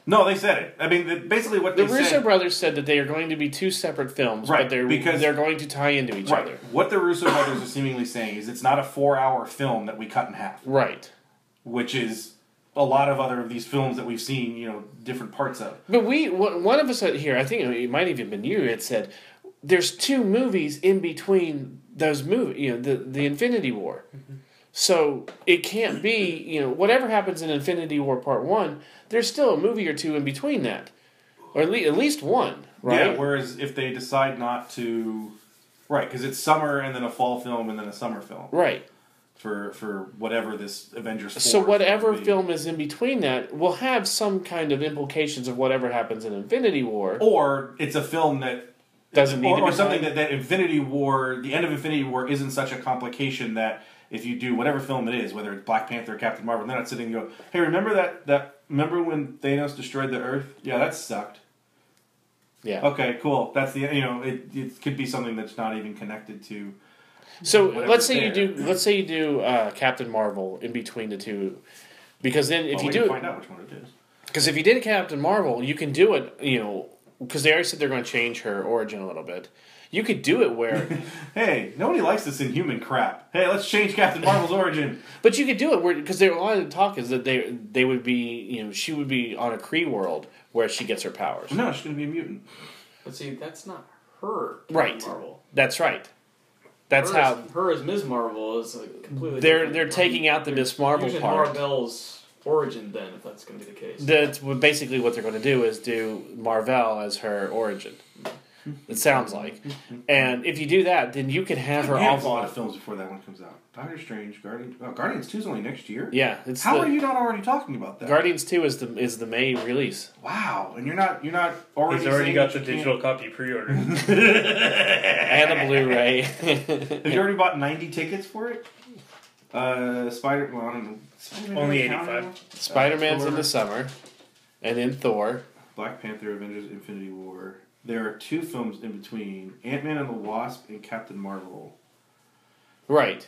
No, they said it. I mean, the, basically what The they Russo said. brothers said that they are going to be two separate films, Right, but they're because- they're going to tie into each Right. other. What the Russo brothers are seemingly saying is it's not a four-hour film that we cut in half, Right. which is a lot of other of these films that we've seen. You know, different parts of. But we one one of us here, I think it might have even been you, had said there's two movies in between those movies. You know, the the Infinity War. So it can't be you know whatever happens in Infinity War Part One. There's still a movie or two in between that, or at least at least one, right? Yeah. Whereas if they decide not to, right, because it's summer and then a fall film and then a summer film right. for for whatever this Avengers. 4 So whatever film is in between that will have some kind of implications of whatever happens in Infinity War. or it's a film that Doesn't need or, to or something that, that Infinity War, the end of Infinity War, isn't such a complication that if you do whatever film it is, whether it's Black Panther or Captain Marvel, they're not sitting and go, "Hey, remember that that remember when Thanos destroyed the Earth? Yeah, that sucked. Yeah. Okay, cool. That's the you know it, it could be something that's not even connected to. So let's say you do let's say you do uh, Captain Marvel in between the two, because then if well, you do find out which one it is. because if you did Captain Marvel, you can do it. You know, because they already said they're going to change her origin a little bit. You could do it where, Hey, nobody likes this inhuman crap. Hey, let's change Captain Marvel's origin. but you could do it where because there a lot of the talk is that they they would be you know she would be on a Kree world where she gets her powers. No, she's gonna be a mutant. But see, that's not her. Captain Right. Marvel. That's right. That's her how As, her as Ms. Marvel is a completely. they're different- they're taking out the Miss Marvel using part. Marvel's origin then, if that's going to be the case. That's basically what they're going to do is do Marvel as her origin. It sounds like, and if you do that, then you can have her We have a lot all. of films before that one comes out. Doctor Strange, Guardians. Oh, Guardians Two is only next year. Yeah, it's How the, are you not already talking about that? Guardians Two is the is the May release. Wow, and you're not you're not already. He's already saying got that the you digital copy pre-ordered. and a Blu-ray. Have you already bought ninety tickets for it? Uh, Spider. Well, I don't know. Spider-Man Only 85. anymore? Spider-Man's in Thor, the summer, and then Thor. Black Panther, Avengers, Infinity War. There are two films in between: Ant Man and the Wasp and Captain Marvel. Right.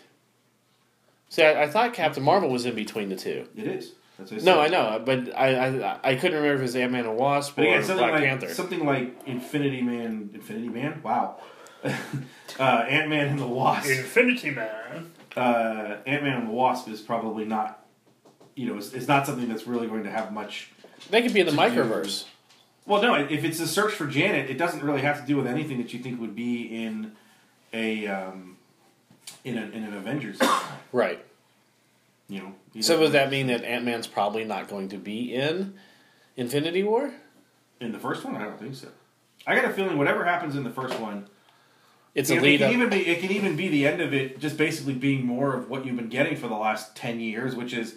See, I, I thought Captain Marvel was in between the two. It is. That's what No, I said. know, but I I, I couldn't remember if it was Ant Man and Wasp But or again, something Black like Panther. something like Infinity Man. Infinity Man. Wow. uh, Ant Man and the Wasp. Infinity Man. Uh, Ant Man and the Wasp is probably not, you know, it's, it's not something that's really going to have much They could be in the microverse. Well, no. If it's a search for Janet, it doesn't really have to do with anything that you think would be in a um, in, a, in an Avengers. Right. You know. So does that mean that Ant Man's probably not going to be in Infinity War? in the first one? I don't think so. I got a feeling whatever happens in the first one, It's you a know, it can up. even be it can even be the end of it, just basically being more of what you've been getting for the last ten years, which is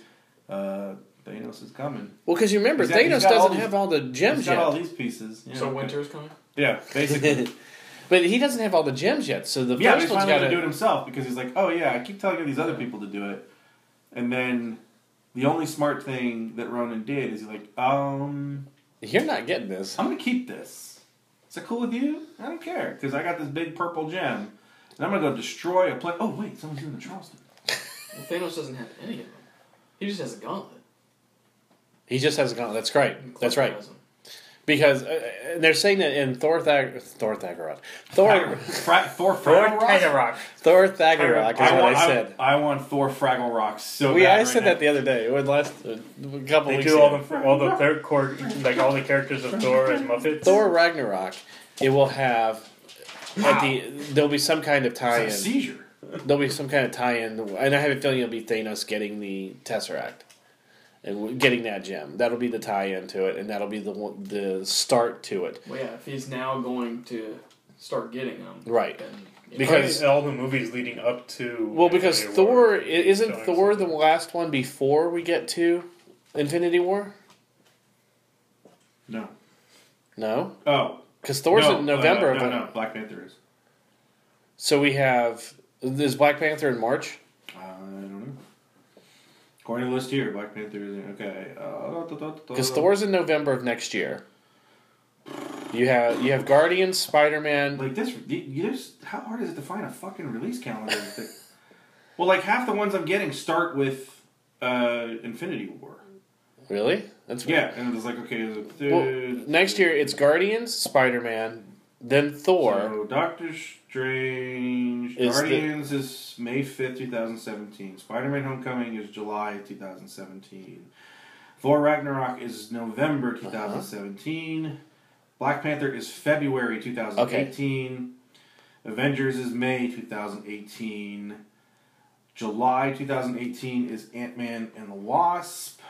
uh, Thanos is coming. well, because you remember He's got- he's Thanos doesn't these- have all the gems He's got all these pieces. Yeah, So okay. winter's coming. Yeah, basically. but he doesn't have all the gems yet. So the yeah, first he's one's finally got going to do it himself because he's like, oh yeah, I keep telling these other people to do it, and then the only smart thing that Ronan did is he's like, um, You're not getting this. I'm going to keep this. Is that cool with you? I don't care because I got this big purple gem, and I'm going to go destroy a place. Oh wait, someone's doing the Charleston. Well, Thanos doesn't have any of them. He just has a gauntlet. He just has a gauntlet. That's right. That's right. Has them. Because uh, they're saying that in Thor Thag Thor Thagorod. Thor Fra- Thor Thor Fraggle Rocks? Ragnarok. Thor Thagorok is I what want, I said. I, want Thor Fraggle Rocks so we bad I right said now. that the other day. It would last uh, a couple They weeks. do all ago. the all the third core like all the characters of Thor as Muppets. Thor Ragnarok. It will have at the there'll be some kind of tie-in. a seizure. There'll be some kind of tie-in, and I have a feeling it'll be Thanos getting the Tesseract and getting that gem. That'll be the tie-in to it, and that'll be the the start to it. Well, yeah, if he's now going to start getting them, Right. Then, yeah. Because- all the movies leading up to Well, because Infinity War Thor i- isn't showing Thor the last one before we get to Infinity War. No. No, Oh. because Thor's no, in November. Uh, of no, no, Black Panther is. So we have is Black Panther in March. I don't know. According to the list here, Black Panther is okay. Uh, Because Thor's in November of next year. You have you have Guardians, Spider Man. like this. You, just how hard is it to find a fucking release calendar? well, like half the ones I'm getting start with uh, Infinity War. Really? That's Yeah, and it's like okay, Well, third. next year it's Guardians, Spider Man, then Thor. So Doctor Strange, Is the- Guardians is May fifth, two thousand seventeen. Spider Man Homecoming is July two thousand seventeen. Thor Ragnarok is November Uh-huh. two thousand seventeen. Black Panther is February two thousand eighteen. Avengers is May two thousand eighteen. July two thousand eighteen is Ant Man and the Wasp.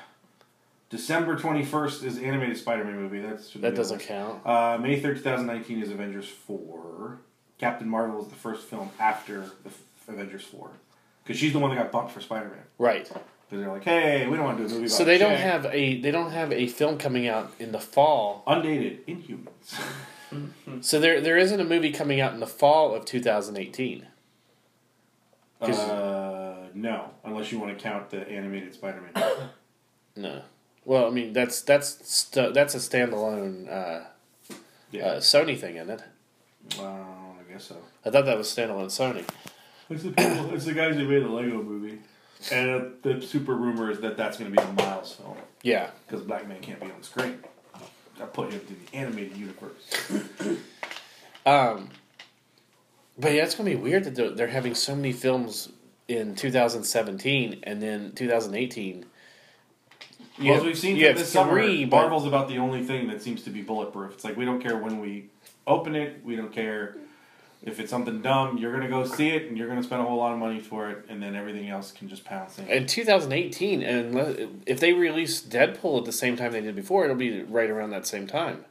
December twenty first is animated Spider Man movie. That's that doesn't count. uh, May 3rd, 2019 is Avengers 4. Captain Marvel is the first film after the Avengers 4. Because she's the one that got bumped for Spider Man. Right. Because they're like, hey, we don't want to do a movie about So they don't have a they don't have a film coming out in the fall. Undated Inhumans. So there there isn't a movie coming out in the fall of 2018. uh, no, unless you want to count the animated Spider Man. No. Well, I mean that's that's st- that's a standalone uh, yeah. uh, Sony thing, isn't it? I guess so. I thought that was standalone Sony. It's the, people, it's the guys who made the Lego movie. And uh, the super rumor is that that's going to be a Miles film. Yeah. Because Black Man can't be on the screen. I put him to the animated universe. Um, but yeah, it's gonna be weird that they're, they're having so many films in 2017 and then 2018. You well, have- as we've seen you have this three, summer, but- Marvel's about the only thing that seems to be bulletproof. It's like we don't care when we open it, we don't care if it's something dumb. You're gonna go see it, and you're gonna spend a whole lot of money for it, and then everything else can just pounce in. in 2018, and if they release Deadpool at the same time they did before, it'll be right around that same time.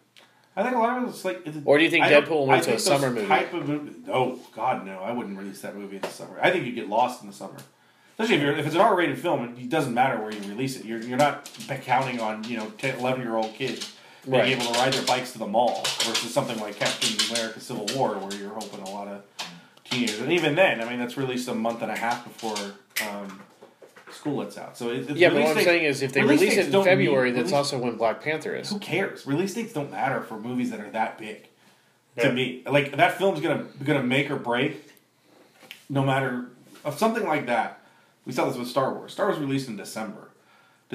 I think a lot of it's like. It's, Or do you think I Deadpool will I to a summer movie? Type of movie? No, God, no. I wouldn't release that movie in the summer. I think you'd get lost in the summer. Especially if, you're, if it's an R-rated film, it doesn't matter where you release it. You're, you're not counting on you know 10, 11 year old kids being Right. able to ride their bikes to the mall versus something like Captain America: Civil War, where you're hoping a lot of teenagers. And even then, I mean, that's released a month and a half before um, school lets out. So it, it's Yeah, but release what I'm dates- saying is, if they release release dates it in don't mean- February, that's release- also when Black Panther is. who cares? Release dates don't matter for movies that are that big. To Yeah. me, like that film's gonna gonna make or break, no matter of something like that. We saw this with Star Wars. Star Wars released in December.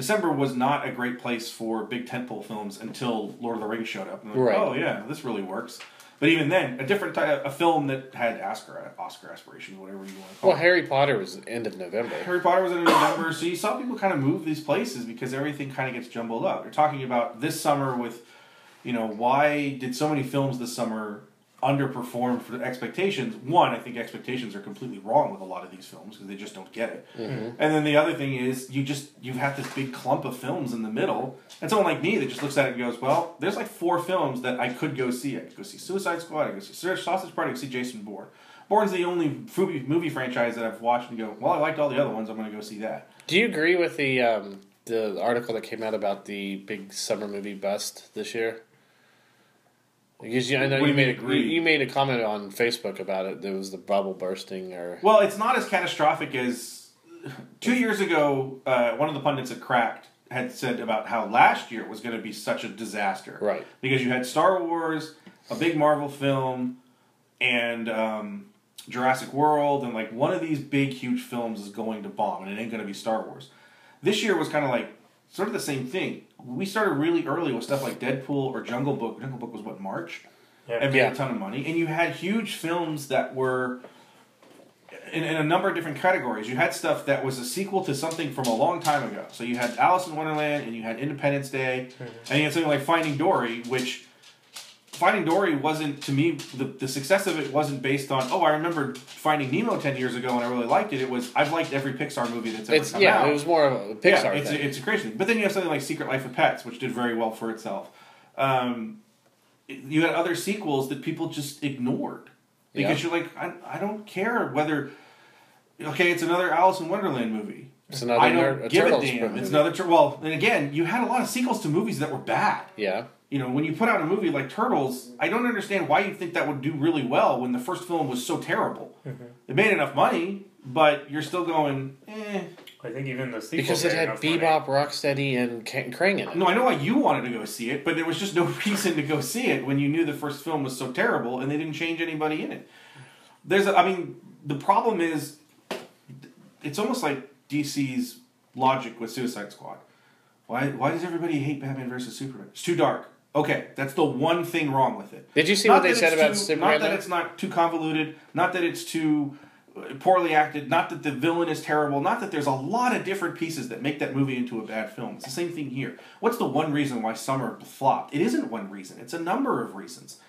December was not a great place for big tentpole films until Lord of the Rings showed up. And like, Right. Oh yeah, this really works. But even then, a different type, a film that had Oscar Oscar aspirations, whatever you want to call Well, it. Harry Potter was end of November. Harry Potter was in November, so you saw people kind of move these places because everything kind of gets jumbled up. They're talking about this summer with, you know, why did so many films this summer underperform for the expectations? One, I think expectations are completely wrong with a lot of these films because they just don't get it. And then the other thing is you just you've had this big clump of films in the middle, and someone like me that just looks at it and goes, "Well, there's like four films that I could go see. I could go see Suicide Squad. I could go see Sausage Party. I could see Jason Bourne." Bourne's the only movie, movie franchise that I've watched and go, well, I liked all the other ones. I'm going to go see that. Do you agree with the um, the article that came out about the big summer movie bust this year? Because you, I know you you made a, agree? you made a comment on Facebook about it. There was the bubble bursting, or Well, it's not as catastrophic as two years ago. Uh, one of the pundits at Cracked had said about how last year it was going to be such a disaster, Right. Because you had Star Wars, a big Marvel film, and um, Jurassic World, and like one of these big, huge films is going to bomb, and it ain't going to be Star Wars. This year was kind of like sort of the same thing. We started really early with stuff like Deadpool or Jungle Book. Jungle Book was what March, Yeah. and made Yeah. a ton of money, and you had huge films that were in, in a number of different categories. You had stuff that was a sequel to something from a long time ago. So you had Alice in Wonderland, and you had Independence Day, hmm. and you had something like Finding Dory, which Finding Dory wasn't to me the, the success of it wasn't based on oh I remember Finding Nemo ten years ago and I really liked it. It was I've liked every Pixar movie that's ever it's come yeah, out. it was more of a Pixar Yeah, it's thing. a, it's a crazy. But then you have something like Secret Life of Pets, which did very well for itself. Um, you had other sequels that people just ignored because Yeah. you're like, I, I don't care whether. Okay, it's another Alice in Wonderland movie. It's another I don't a give a damn. movie. It's another well, and again, you had a lot of sequels to movies that were bad. yeah, You know, when you put out a movie like Turtles, I don't understand why you think that would do really well when the first film was so terrible. It made enough money, but you're still going, eh. I think even the sequel because it had enough money. Bebop, Rocksteady, and K- Krang in it. No, I know why you wanted to go see it, but there was just no reason to go see it when you knew the first film was so terrible and they didn't change anybody in it. There's, a, I mean, the problem is, it's almost like DC's logic with Suicide Squad. Why, why does everybody hate Batman versus Superman? It's too dark. Okay, that's the one thing wrong with it. Did you see Not what they said about too, Superman? Not that though? it's not too convoluted. Not that it's too uh, poorly acted. Not that the villain is terrible. Not that there's a lot of different pieces that make that movie into a bad film. It's the same thing here. What's the one reason why Summer flopped? It isn't one reason. It's a number of reasons.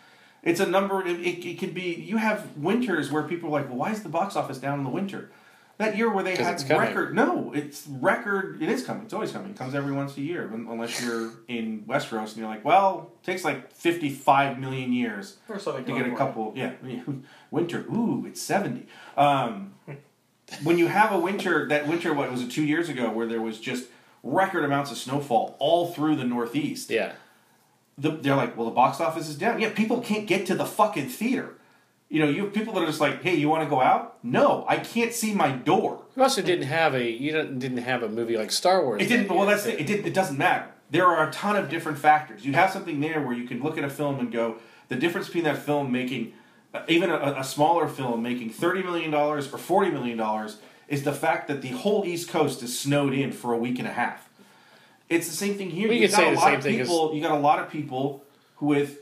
It's a number. It, it, it could be. You have winters where people are like, "Well, why is the box office down in the winter?" That year where they had it's record. No, it's record. It is coming. It's always coming. It comes every once a year, unless you're in Westeros and you're like, well, it takes like 55 million years Or Southern to get a California. couple. Yeah, winter. Ooh, it's 70. Um, when you have a winter, that winter, what was it, two years ago, where there was just record amounts of snowfall all through the Northeast. yeah, The, they're like, well, the box office is down. Yeah, people can't get to the fucking theater. You know, you have people that are just like, hey, you want to go out? No, I can't see my door. you also didn't have a you didn't, didn't have a movie like Star Wars. It didn't. Well, that's the, it. Did, it doesn't matter. There are a ton of different factors. You have something there where you can look at a film and go, the difference between that film making, uh, even a, a smaller film making thirty million dollars or forty million dollars, is the fact that the whole East Coast is snowed in for a week and a half. It's the same thing here. You got say a the lot same of thing as- people. You got a lot of people who with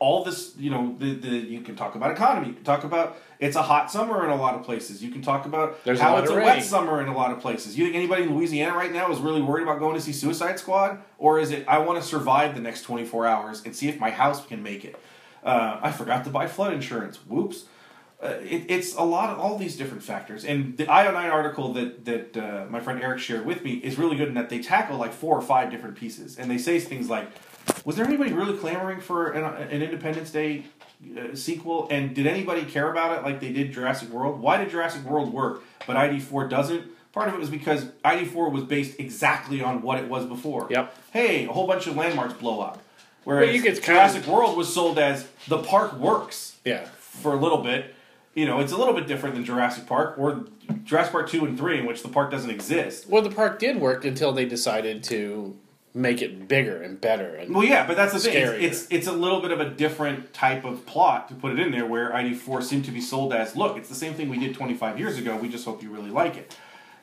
all this, you know, the, the you can talk about economy. You can talk about it's a hot summer in a lot of places. You can talk about There's how lot it's a wet summer in a lot of places. You think anybody in Louisiana right now is really worried about going to see Suicide Squad, or is it I want to survive the next 24 hours and see if my house can make it? Uh, I forgot to buy flood insurance. Whoops. Uh, it, it's a lot of all these different factors, and the IO9 article that that uh, my friend Eric shared with me is really good in that they tackle like four or five different pieces, and they say things like, "Was there anybody really clamoring for an, an Independence Day uh, sequel? And did anybody care about it like they did Jurassic World? Why did Jurassic World work, but ID4 doesn't?" Part of it was because ID4 was based exactly on what it was before. Yep. Hey, a whole bunch of landmarks blow up. Whereas Well, you kind Jurassic of- World was sold as the park works yeah. for a little bit. You know, it's a little bit different than Jurassic Park or Jurassic Park 2 and 3, in which the park doesn't exist. Well, the park did work until they decided to make it bigger and better. And Well, yeah, but that's the thing. It's, it's it's a little bit of a different type of plot to put it in there, where ID4 seemed to be sold as, look, it's the same thing we did 25 years ago. We just hope you really like it.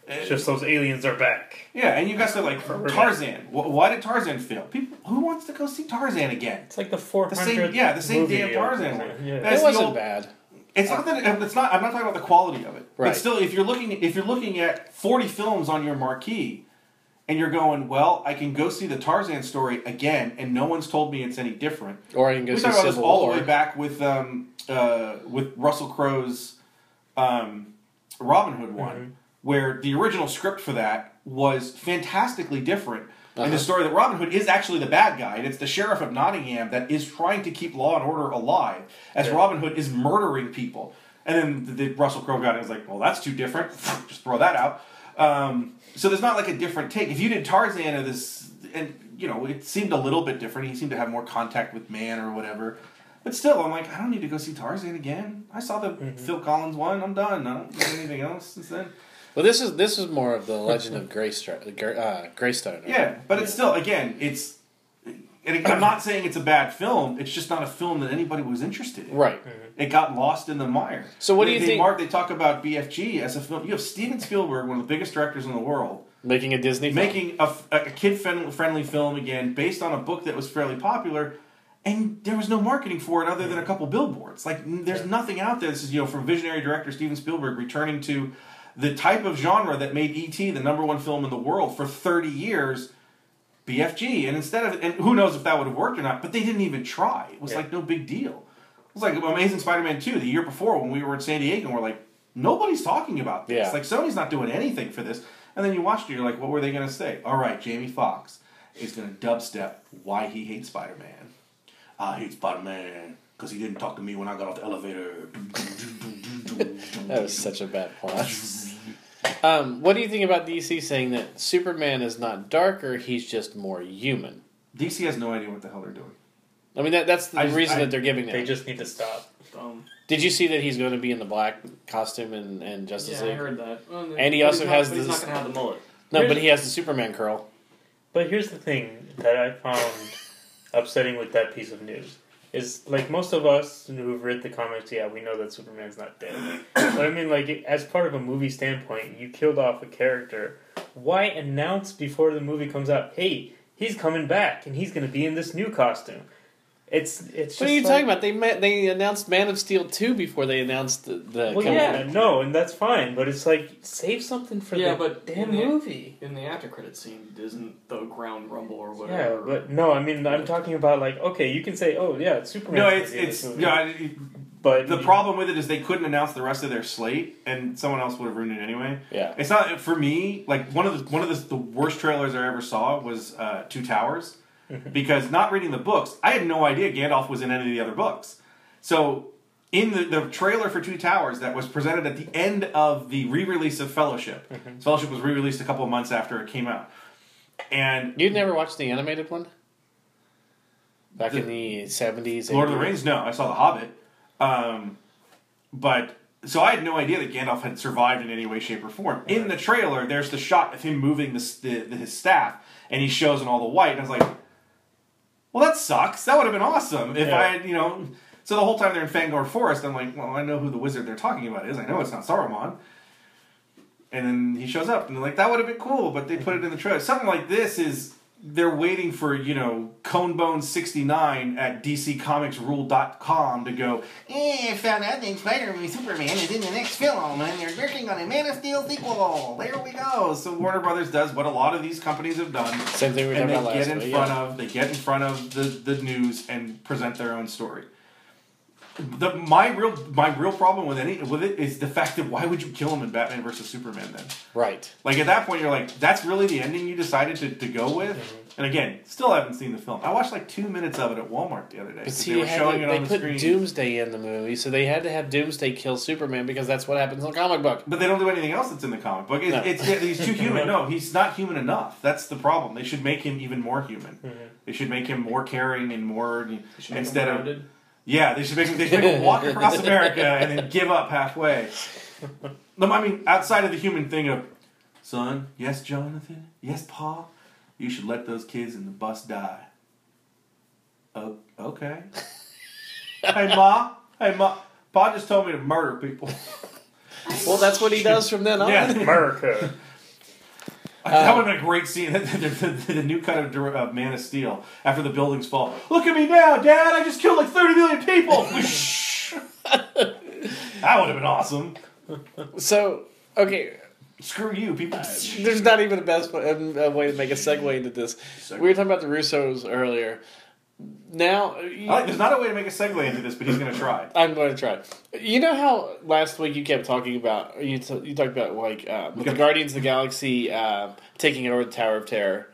It's just those aliens are back. Yeah, and you guys are like revenge. Tarzan. Why did Tarzan fail? People who wants to go see Tarzan again? It's like the The same, yeah, the same movie damn Tarzan something. one. Yeah. That's it wasn't old- bad. It's not that it's not. I'm not talking about the quality of it. Right. But still, if you're looking, if you're looking at 40 films on your marquee, and you're going, well, I can go see the Tarzan story again, and no one's told me it's any different. Or I can go we see talked about this all War. the way back with um, uh, with Russell Crowe's um, Robin Hood one, Mm-hmm. where the original script for that was fantastically different. And Uh-huh. the story that Robin Hood is actually the bad guy, and it's the sheriff of Nottingham that is trying to keep law and order alive, as Yeah. Robin Hood is murdering people. And then the, the Russell Crowe got it and was like, well, that's too different. Just throw that out. Um, so there's not like a different take. If you did Tarzan or this, and you know, it seemed a little bit different. He seemed to have more contact with man or whatever. But still, I'm like, I don't need to go see Tarzan again. I saw the Phil Collins one. I'm done. I don't need anything else since then. Well, this is this is more of the Legend of Greystone. Uh, Greystone. right? Yeah, but it's still, again, it's. And again, I'm not saying it's a bad film. It's just not a film that anybody was interested in. Right. Mm-hmm. It got lost in the mire. So what do you they think- Mark, they talk about BFG as a film. You have Steven Spielberg, one of the biggest directors in the world, Making a Disney film. making a, a kid friendly film again based on a book that was fairly popular, and there was no marketing for it other than a mm-hmm. couple billboards. Like n- there's nothing out there. This is you know from visionary director Steven Spielberg returning to the type of genre that made E.T. the number one film in the world for 30 years. BFG, and instead of and who knows if that would have worked or not, but they didn't even try. It was Yeah. like no big deal. It was like Amazing Spider-Man 2 the year before when we were in San Diego and we're like, nobody's talking about this. Yeah. Like Sony's not doing anything for this. And then you watched it, you're like, what were they gonna say? All right, Jamie Foxx is gonna dubstep why he hates Spider-Man. I hate Spider-Man because he didn't talk to me when I got off the elevator. That was such a bad plot. Um, what do you think about DC saying that Superman is not darker; he's just more human? DC has no idea what the hell they're doing. I mean, that, that's the I just- reason I- that they're giving They that. just need to stop. Um, Did you see that he's going to be in the black costume and, and Justice yeah, I League? heard that. Well, And he but also he's not- has but He's this- not gonna have the mullet. No, Here's- but he has the Superman curl. But here's the thing that I found upsetting with that piece of news is like most of us who've read the comics, yeah, we know that Superman's not dead. but I mean, like as part of a movie standpoint, you killed off a character. Why announce before the movie comes out? Hey, he's coming back and he's going to be in this new costume. It's it's. Just What are you like- talking about? They met, they announced Man of Steel two before they announced the. the Well, coming- yeah, no, and that's fine, but it's like save something for Yeah, the but damn in the- movie. In the after credit scene, isn't the ground rumble or whatever? Yeah, but no, I mean, I'm talking about like, okay, you can say, oh yeah, it's Superman. No, it's it's no, I- but the problem with it is they couldn't announce the rest of their slate, and someone else would have ruined it anyway. Yeah. It's not for me. Like one of the one of the, the worst trailers I ever saw was uh, Two Towers, because not reading the books, I had no idea Gandalf was in any of the other books. So in the, the trailer for Two Towers that was presented at the end of the re-release of Fellowship, Fellowship was re-released a couple of months after it came out, and You'd never watched the animated one? Back The- in the seventies. Lord of the Rings, no, I saw The Hobbit, um, but so I had no idea that Gandalf had survived in any way, shape, or form. In the trailer, there's the shot of him moving the, the, the his staff, and he shows in all the white, and I was like, "Well, that sucks. That would have been awesome if Yeah. I had, you know." So the whole time they're in Fangorn Forest, I'm like, "Well, I know who the wizard they're talking about is. I know it's not Saruman." And then he shows up, and they're like, "That would have been cool," but they put it in the trailer. Something like this is they're waiting for you know conebone69 at dccomicsrule.com to go eh, I found out that spider-man superman is in the next film and they're working on a man of steel sequel. There we go. So warner brothers does what a lot of these companies have done. Same thing we were and they get in front yeah. of they get in front of the, the news and present their own story the, my real my real problem with any with it is the fact that why would you kill him in Batman versus Superman then? Right. Like at that point, you're like, that's really the ending you decided to, to go with. Mm-hmm. And again, still haven't seen the film. I watched like two minutes of it at Walmart the other day. But see, they were showing to- it on the put screen. Doomsday in the movie, so they had to have Doomsday kill Superman because that's what happens in the comic book. But they don't do anything else that's in the comic book. It's, No. it's he's too human. No, he's not human enough. That's the problem. They should make him even more human. Mm-hmm. They should make him more caring and more instead of rounded. Yeah. They should make him they should make him walk across America and then give up halfway. No, I mean outside of the human thing of son. Yes, Jonathan. Yes, Paul. You should let those kids in the bus die. Oh, okay. hey, Ma. Hey, Ma. Pa just told me to murder people. Well, that's what he does from then on. Yeah. America. That uh, would have been a great scene. the, the- the new cut of of uh, Man of Steel after the buildings fall. Look at me now, Dad! I just killed like thirty million people. that would have been awesome. So okay, Screw you, people. there's not even a best way, a way to make a segue into this. We were talking about the Russos earlier. Now, I like, there's not a way to make a segue into this, but he's gonna try. I'm going to try. You know how last week you kept talking about you t- you talked about like uh, the Guardians of the Galaxy uh, taking over the Tower of Terror.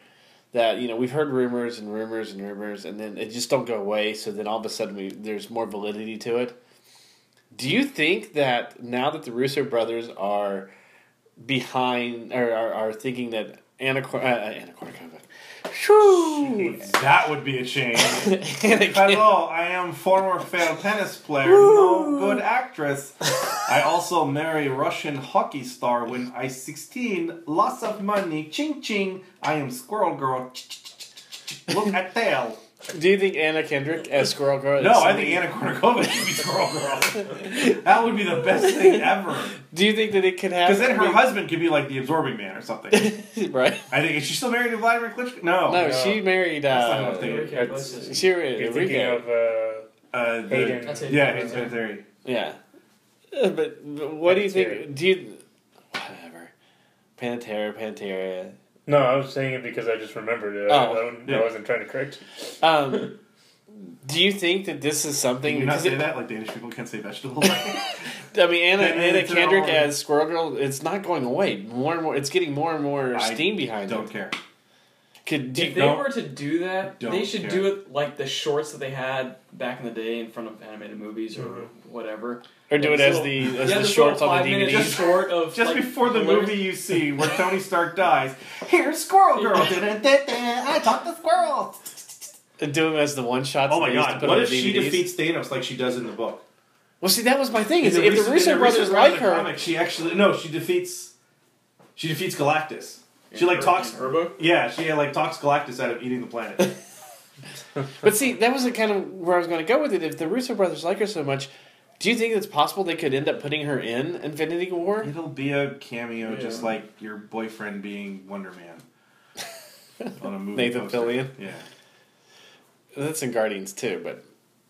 That you know we've heard rumors and rumors and rumors, and then it just don't go away. So then all of a sudden we, there's more validity to it. Do you think that now that the Russo brothers are behind or are, are thinking that Anacorn, uh, Shoo! That would be a change. Hello, I am former failed tennis player, no good actress. I also marry Russian hockey star when I 16. Lots of money, ching ching. I am squirrel girl. Look at tail. Do you think Anna Kendrick as Squirrel Girl? is No, I think Anna Kournikova should be squirrel girl. That would be the best thing ever. Do you think that it could happen? Because then her husband could be like the absorbing man or something. right? I think is she still married to Vladimir Klitschko? No, No, no. she married. That's not what I'm Uh, thinking. Okay, let's- she married You're thinking Enrique. of uh, Uh, the- Hayden. That's it. Yeah, it's been theory. Yeah, Uh, but, but what do you think? Do you whatever? Panettiere, Panettiere. No, I was saying it because I just remembered it. I- Oh. I, Yeah. I wasn't trying to correct you. Um, do you think that this is Can something? you not because say it- that? Like Danish people can't say vegetables. I mean, Anna, Ten Anna Kendrick as Squirrel Girl. It's not going away. More and more. It's getting more and more I steam behind Don't it. care. Could If they were to do that, they should care. do it like the shorts that they had back in the day in front of animated movies or Mm-hmm. whatever. or do it This as the as yeah, the shorts on the five-minute DVDs? short of Just like, before the hilarious- movie you see where Tony Stark dies, here's Squirrel Girl. I talk to squirrels. And do them as the one shots. Oh my they used to god! What if she defeats Thanos like she does in the book? Well, see, that was my thing. Is In if the Russo- Russo brothers like her, comic, she actually no, she defeats. She defeats Galactus. She like talks. in her book? Yeah, she uh, like talks Galactus out of eating the planet. But see, that was the kind of where I was going to go with it. If the Russo brothers like her so much, do you think it's possible they could end up putting her in Infinity War? It'll be a cameo, just like your boyfriend being Wonder Man on a movie. Nathan poster. Fillion? Yeah. That's in Guardians too, but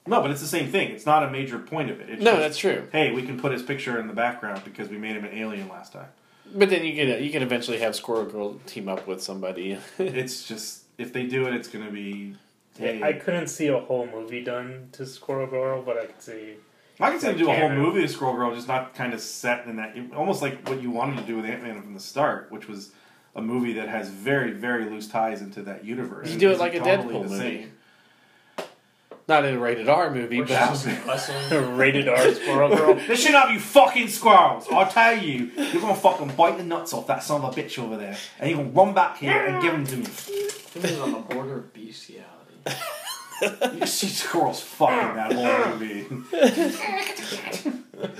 No, but it's the same thing. It's not a major point of it. It's no, just, that's true. Hey, we can put his picture in the background because we made him an alien last time. But then you could you could eventually have Squirrel Girl team up with somebody. It's just if they do it, it's going to be. Hey, I couldn't see a whole movie done to Squirrel Girl, but I could see. I can see them like do a whole movie of Squirrel Girl, just not kind of set in that. Almost like what you wanted to do with Ant Man from the start, which was a movie that has very, very loose ties into that universe. You do it like a totally Deadpool the movie. same. Not in a rated R movie, Or but she's just hustling. Rated R Squirrel Girl. There should not be fucking squirrels. I tell you, you're gonna fucking bite the nuts off that son of a bitch over there, and you're gonna run back here and give them to me. This is on the border of bestiality. You see squirrels fucking that whole movie.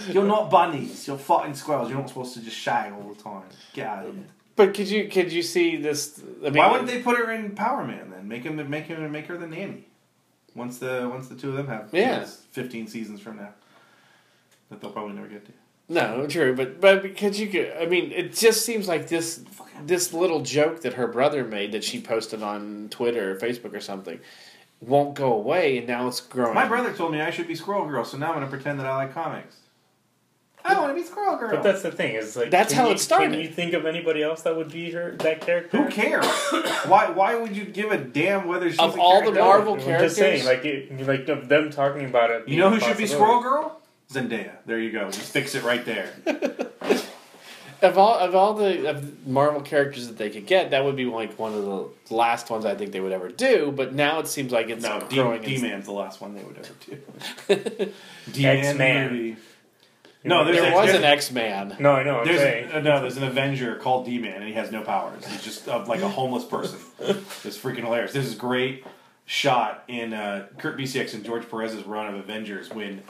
you're not bunnies. You're fucking squirrels. You're not supposed to just shag all the time. Get out of here. but could you could you see this? I mean, Why wouldn't they put her in Power Man then? Make him make him make her the nanny. Once the once the two of them have Yeah. fifteen seasons from now. That they'll probably never get to. No, true, but but because you could, I mean, it just seems like this this little joke that her brother made that she posted on Twitter or Facebook or something won't go away, and now it's growing. My brother told me I should be Squirrel Girl, so now I'm gonna pretend that I like comics. I want to be Squirrel Girl. But that's the thing is like That's how you, it started. Can you think of anybody else that would be her that character? Who cares? why why would you give a damn whether she's Of a all the character? Marvel I'm characters, just saying, like it, like them talking about it. You know who should be. Squirrel Girl? Zendaya. There you go. Just fix it right there. of all of all the of Marvel characters that they could get, that would be like one of the last ones I think they would ever do. But now it seems like it's No, D, growing. D Man's the last one they would ever do. D X-Man. Movie. No, there's there a- was there's an X Man. No, I know. I'm There's saying. uh, no, there's an Avenger called D-Man, and he has no powers. He's just uh, like a homeless person. It's freaking hilarious. This is a great shot in uh, Kurt Busiek's and George Perez's run of Avengers when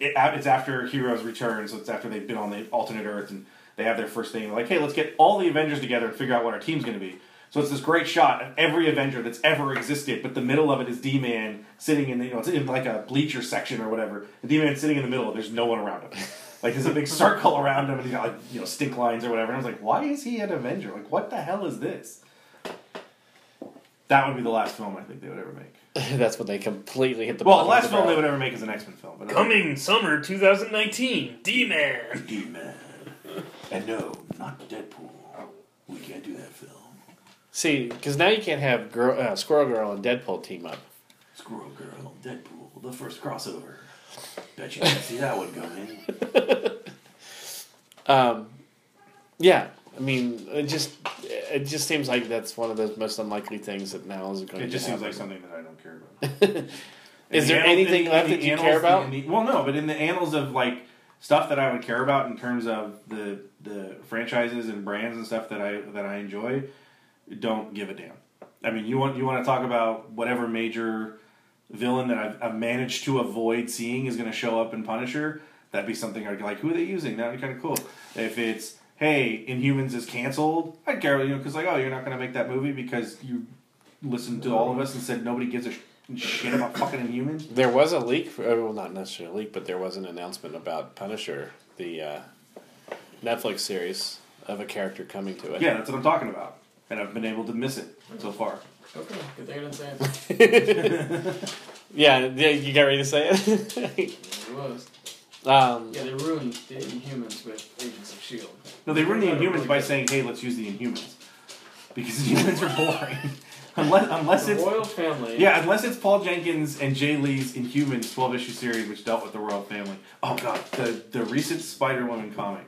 it, it's after Heroes Return, so it's after they've been on the alternate Earth and they have their first thing. They're like, hey, let's get all the Avengers together and figure out what our team's going to be. So it's this great shot of every Avenger that's ever existed, but the middle of it is D-Man sitting in, the, you know, it's in like a bleacher section or whatever. The D-Man sitting in the middle, there's no one around him. Like there's a big circle around him, and he's got like you know stink lines or whatever. And I was like, why is he an Avenger? Like what the hell is this? That would be the last film I think they would ever make. That's when they completely hit the. Well, the last the film they would ever make is an X Men film. But uh, Coming summer 2019, D-Man. D Man. And no, not Deadpool. We can't do that film. See, because now you can't have girl, uh, Squirrel Girl and Deadpool team up. Squirrel Girl, Deadpool, the first crossover. Bet you didn't see that one coming. Um, yeah, I mean, it just it just seems like that's one of those most unlikely things that now is going It to just seems like something that I don't care about. Is In there annals- anything in- left in that you annals- care about? the- well, no, but in the annals of like stuff that I would care about in terms of the the franchises and brands and stuff that I that I enjoy, don't give a damn. I mean, you want you want to talk about whatever major villain that I've, I've managed to avoid seeing is going to show up in Punisher. That'd be something I'd be like, who are they using? That'd be kind of cool. If it's hey, Inhumans is canceled, I'd care, you know, because like, oh, you're not going to make that movie because you listened to all of us and said nobody gives a sh- shit about fucking Inhumans. There was a leak, for, uh, well, not necessarily a leak, but there was an announcement about Punisher, the uh, Netflix series of a character coming to it. Yeah, that's what I'm talking about. And I've been able to miss it so far. Okay, good thing I didn't say it. yeah, yeah, you got ready to say it. It was. um, Yeah, they ruined the Inhumans with Agents of S.H.I.E.L.D. No, they ruined the Inhumans really by good. saying, hey, let's use the Inhumans. Because the Inhumans are boring. unless unless The it's. royal family. Yeah, unless it's Paul Jenkins and Jae Lee's Inhumans 12 issue series, which dealt with the royal family. Oh, God. The, the recent Spider Woman comic.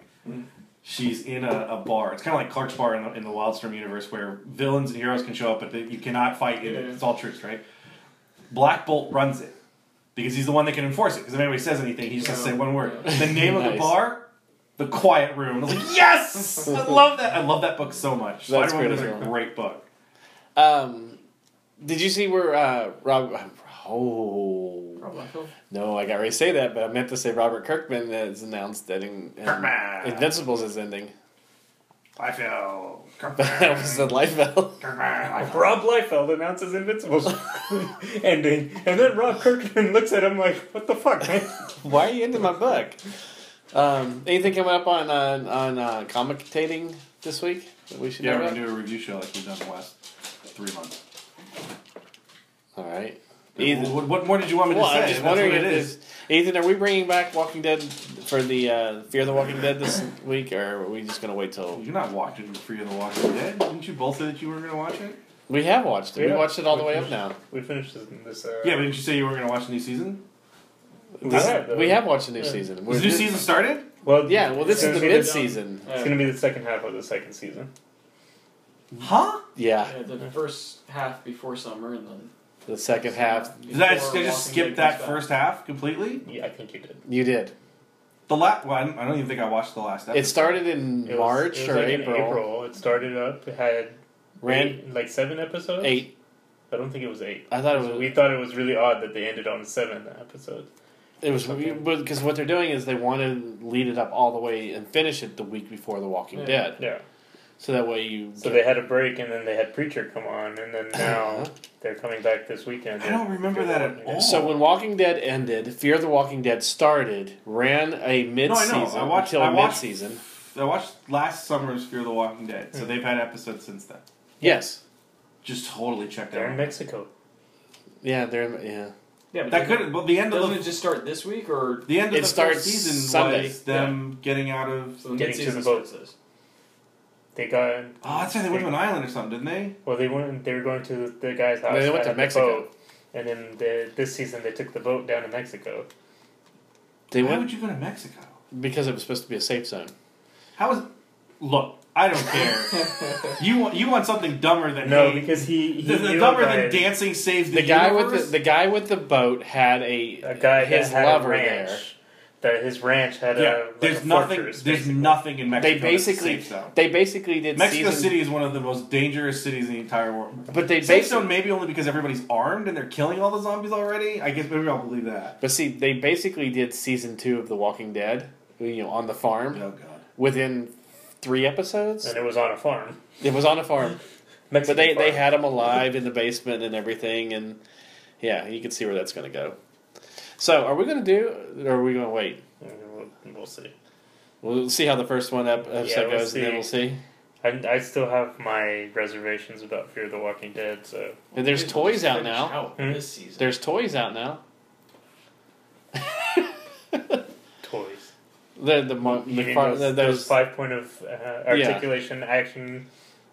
She's in a, a bar. It's kind of like Clark's bar in the, in the Wildstorm universe where villains and heroes can show up, but they, you cannot fight in it. It's all tricks, right? Black Bolt runs it because he's the one that can enforce it. Because if anybody says anything, he just has to say one word. The name of the Nice. bar, The Quiet Room. I was like, yes! I love that. I love that book so much. That's Spider-Woman is a as great book. um, did you see where uh, Rob? Oh Rob Liefeld. no, I got ready to say that, but I meant to say Robert Kirkman has announced that in, in Kirkman. Invincibles is ending. I feel. that was the life bell. Rob Liefeld announces Invincibles ending, and then Rob Kirkman looks at him like, "What the fuck, man?" Why are you into my book? Um, anything coming up on uh, on uh, commentating this week that we should Yeah, we're gonna do a review show like we've done the last three months. All right. What, Ethan, what, what more did you want me to well, say? I'm just That's wondering what if it is. Ethan, are we bringing back Walking Dead for the uh, Fear the Walking Dead this week, or are we just gonna wait till You're not watching Fear of the Walking Dead. Didn't you both say that you were gonna watch it? we have watched it? We Yeah. watched it all the way up now. We finished this. this uh, Yeah, but didn't you say you were gonna watch the new season? we have, we have watched the new Yeah. season. Has We're- the new season started? Well, Yeah, well, this is the gonna mid season. It's going to be the second half of the second season. Huh? Yeah, Yeah, the first half before summer and then. The second half. Did I, before did I just Walking skip that back. first half completely? Yeah, I think you did. You did. The last. Well, I don't, I don't even think I watched the last episode. It started in It was- March it was or like in April. April. It started up. It had Ran eight, like seven episodes. eight. I don't think it was eight. I thought it was. We thought it was really odd that they ended on the seventh episode. It was because what they're doing is they want to lead it up all the way and finish it the week before The Walking Yeah. Dead, Yeah. So that way you. So get- they had a break, and then they had Preacher come on, and then now they're coming back this weekend. I don't remember that at all. So when Walking Dead ended, Fear the Walking Dead started, ran a mid-season no, I watched- until I watched- mid-season. I watched last summer's Fear the Walking Dead, so Hmm. they've had episodes since then. Yes. Just totally checked They're in. Mexico. Yeah, they're yeah. Yeah, but That could. Well, the end of Doesn't the it just start this week or the end of It the starts first season Sunday. was them getting out of. so the Getting to the boat. Starts this? They got Oh, that's right. They went to an island or something, didn't they? well. They went. They were going to the guy's house. They went to had the Mexico. and then the, this season they took the boat down to Mexico. They Why went would you go to Mexico? because it was supposed to be a safe zone. How is? Look, I don't care. you want you want something dumber than No, hey, because he, he the, the dumber than dancing saves the, The guy with the the guy with the boat had a, a guy his lover a there. That his ranch had yeah, a like there's a nothing. fortress, There's basically. nothing in Mexico. They that's basically safe zone. they basically did Mexico season, City is one of the most dangerous cities in the entire world. but they Safe basically zone maybe only because everybody's armed and they're killing all the zombies already. I guess maybe I'll believe that. But see, they basically did season two of The Walking Dead, you know, on the farm Oh god. within three episodes. and it was on a farm. It was on a farm, but they they had him alive in the basement and everything, and yeah, you can see where that's going to go. So, are we going to do, or are we going to wait? We'll, we'll see. We'll see how the first one ep- episode Yeah, we'll goes, and then we'll see. I, I still have my reservations about Fear the Walking Dead, so And there's toys out now. out Hmm? this season. There's toys out now. toys. the the mo- the, mean far, those, the, those those five point of uh, articulation action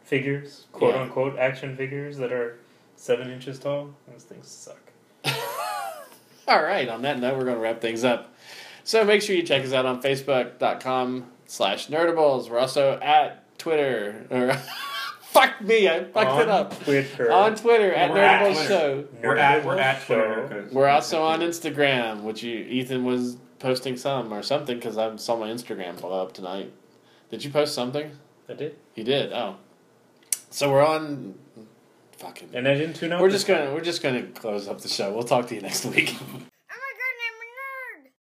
figures, quote Yeah. unquote action figures that are seven inches tall? Those things suck. All right, on that note, we're going to wrap things up. So make sure you check us out on Facebook.com slash Nerdables. We're also at Twitter. Or Fuck me, I fucked on it up. Twitter. On Twitter, at We're Nerdables Twitter. Show. We're at we're at Show. We're also on Instagram, which you Ethan was posting some or something because I saw my Instagram blow up tonight. Did you post something? I did, You did. Oh, so we're on. Fucking. and I didn't tune out. We're just gonna we're just gonna close up the show. We'll talk to you next week.